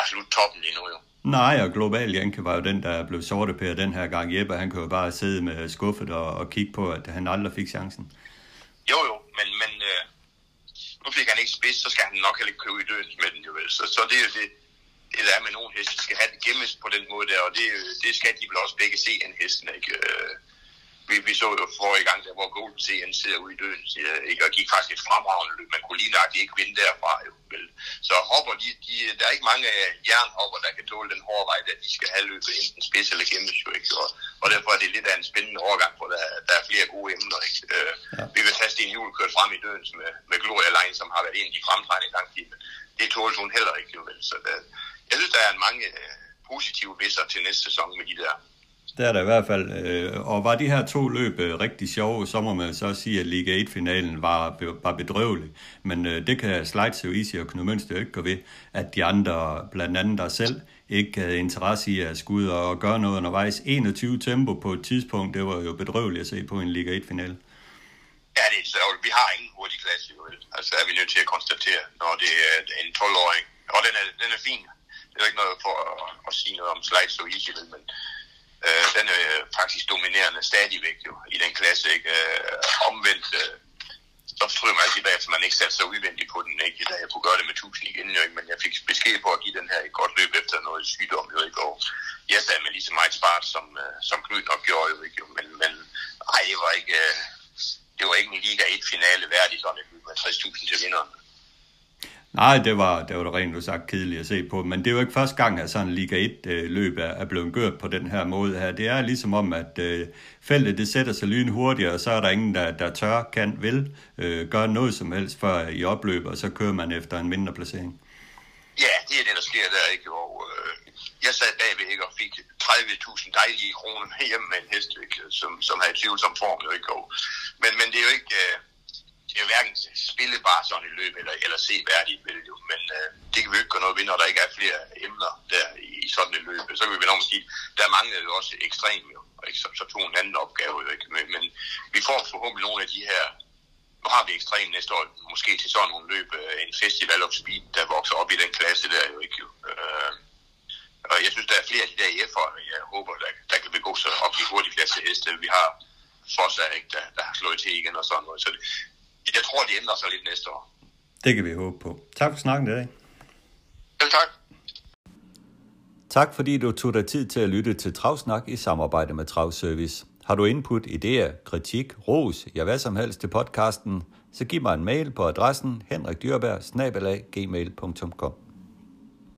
absolut toppen lige nu jo. Nej, og Global Janke var jo den, der blev sortepæret den her gang. Jeppe, han kunne jo bare sidde med skuffet og, og kigge på, at han aldrig fik chancen. Jo, jo, men, men øh, nu fik han ikke spids, så skal han nok heller ikke købe i døden med den jo vel. Så, så det er jo det, det der er med nogle heste, skal have det gemmes på den måde der, og det, øh, det skal de vel også begge se en hesten, ikke? Øh, vi, vi så jo forrige gang, der, hvor Golden Sea sidder ude i døden, ikke, og gik faktisk et fremragende løb. Man kunne lige nok ikke vinde derfra. Jo, vel. Så hopper, de, de, der er ikke mange jernhopper, der kan tåle den hårde vej, der de skal have løbet enten spids eller gennem jo, ikke? Og, og derfor er det lidt af en spændende overgang, hvor der, der er flere gode emner. Ikke? Øh, ja. Vi vil tage Sten Juhl kørt frem i døden med, med Gloria Line, som har været en af de fremtrædende i lang tid. Det tåler hun heller ikke. Jo, vel. Så der, jeg synes, der er mange øh, positive visser til næste sæson med de der det er der i hvert fald. Øh, og var de her to løb øh, rigtig sjove, så må man så sige, at Liga 1-finalen var, var bedrøvelig. Men øh, det kan Slides jo Easy og Knud Mønster ikke gå ved, at de andre, blandt andet der selv, ikke havde interesse i at skulle ud og gøre noget undervejs. 21 tempo på et tidspunkt, det var jo bedrøveligt at se på en Liga 1-finale. Ja, det er sørgeligt. Vi har ingen hurtig klasse, jo. Altså er vi nødt til at konstatere, når det er en 12-årig. Og den er, den er fin. Det er ikke noget for at, at sige noget om Slides og Easy, men øh, den er øh, faktisk dominerende stadigvæk jo i den klasse. Ikke? Øh, omvendt, øh, så forstryger man altid bag, at man ikke satte sig udvendigt på den, ikke? da jeg kunne gøre det med 1000 igen, jo, ikke? men jeg fik besked på at give den her et godt løb efter noget sygdom, jo, ikke? og jeg sad med lige så meget spart, som, øh, som Knud nok gjorde, jo, ikke? men, men ej, det var ikke, øh, det var ikke en Liga 1 finale værdig, sådan et løb med 60.000 til vinderen. Nej, det var, det var da rent sagt kedeligt at se på, men det er jo ikke første gang, at sådan en Liga 1-løb øh, er, er blevet gjort på den her måde her. Det er ligesom om, at øh, feltet det sætter sig lyn og så er der ingen, der, der tør, kan, vil øh, gøre noget som helst før i opløb, og så kører man efter en mindre placering. Ja, det er det, der sker der, ikke? Og, øh, jeg sad bagved ikke, og fik 30.000 dejlige kroner hjem med en hest, ikke? Som, som havde tvivlsom form, ikke? Og, men, men det er jo ikke... Øh, det er jo hverken spillebar sådan et løb, eller, eller se værdigt ved jo. Men øh, det kan vi jo ikke gøre noget ved, når der ikke er flere emner der i, i sådan et løb. Så kan vi nok sige, der mangler jo også ekstrem jo, og ikke, så, så tog en anden opgave jo ikke. Men, men vi får forhåbentlig nogle af de her nu har vi ekstrem næste år, måske til sådan nogle løb, øh, en festival of speed, der vokser op i den klasse der jo ikke jo. Øh, og jeg synes, der er flere af de der F'er, jeg håber, der, der kan begå sig op i hurtige klasse heste. Vi har Fossa, ikke, der, der har slået til igen og sådan noget. Så det, jeg tror, det ændrer sig lidt næste år. Det kan vi håbe på. Tak for snakken i dag. Selv tak. Tak fordi du tog dig tid til at lytte til Travsnak i samarbejde med Travservice. Har du input, idéer, kritik, ros, ja hvad som helst til podcasten, så giv mig en mail på adressen henrikdyrberg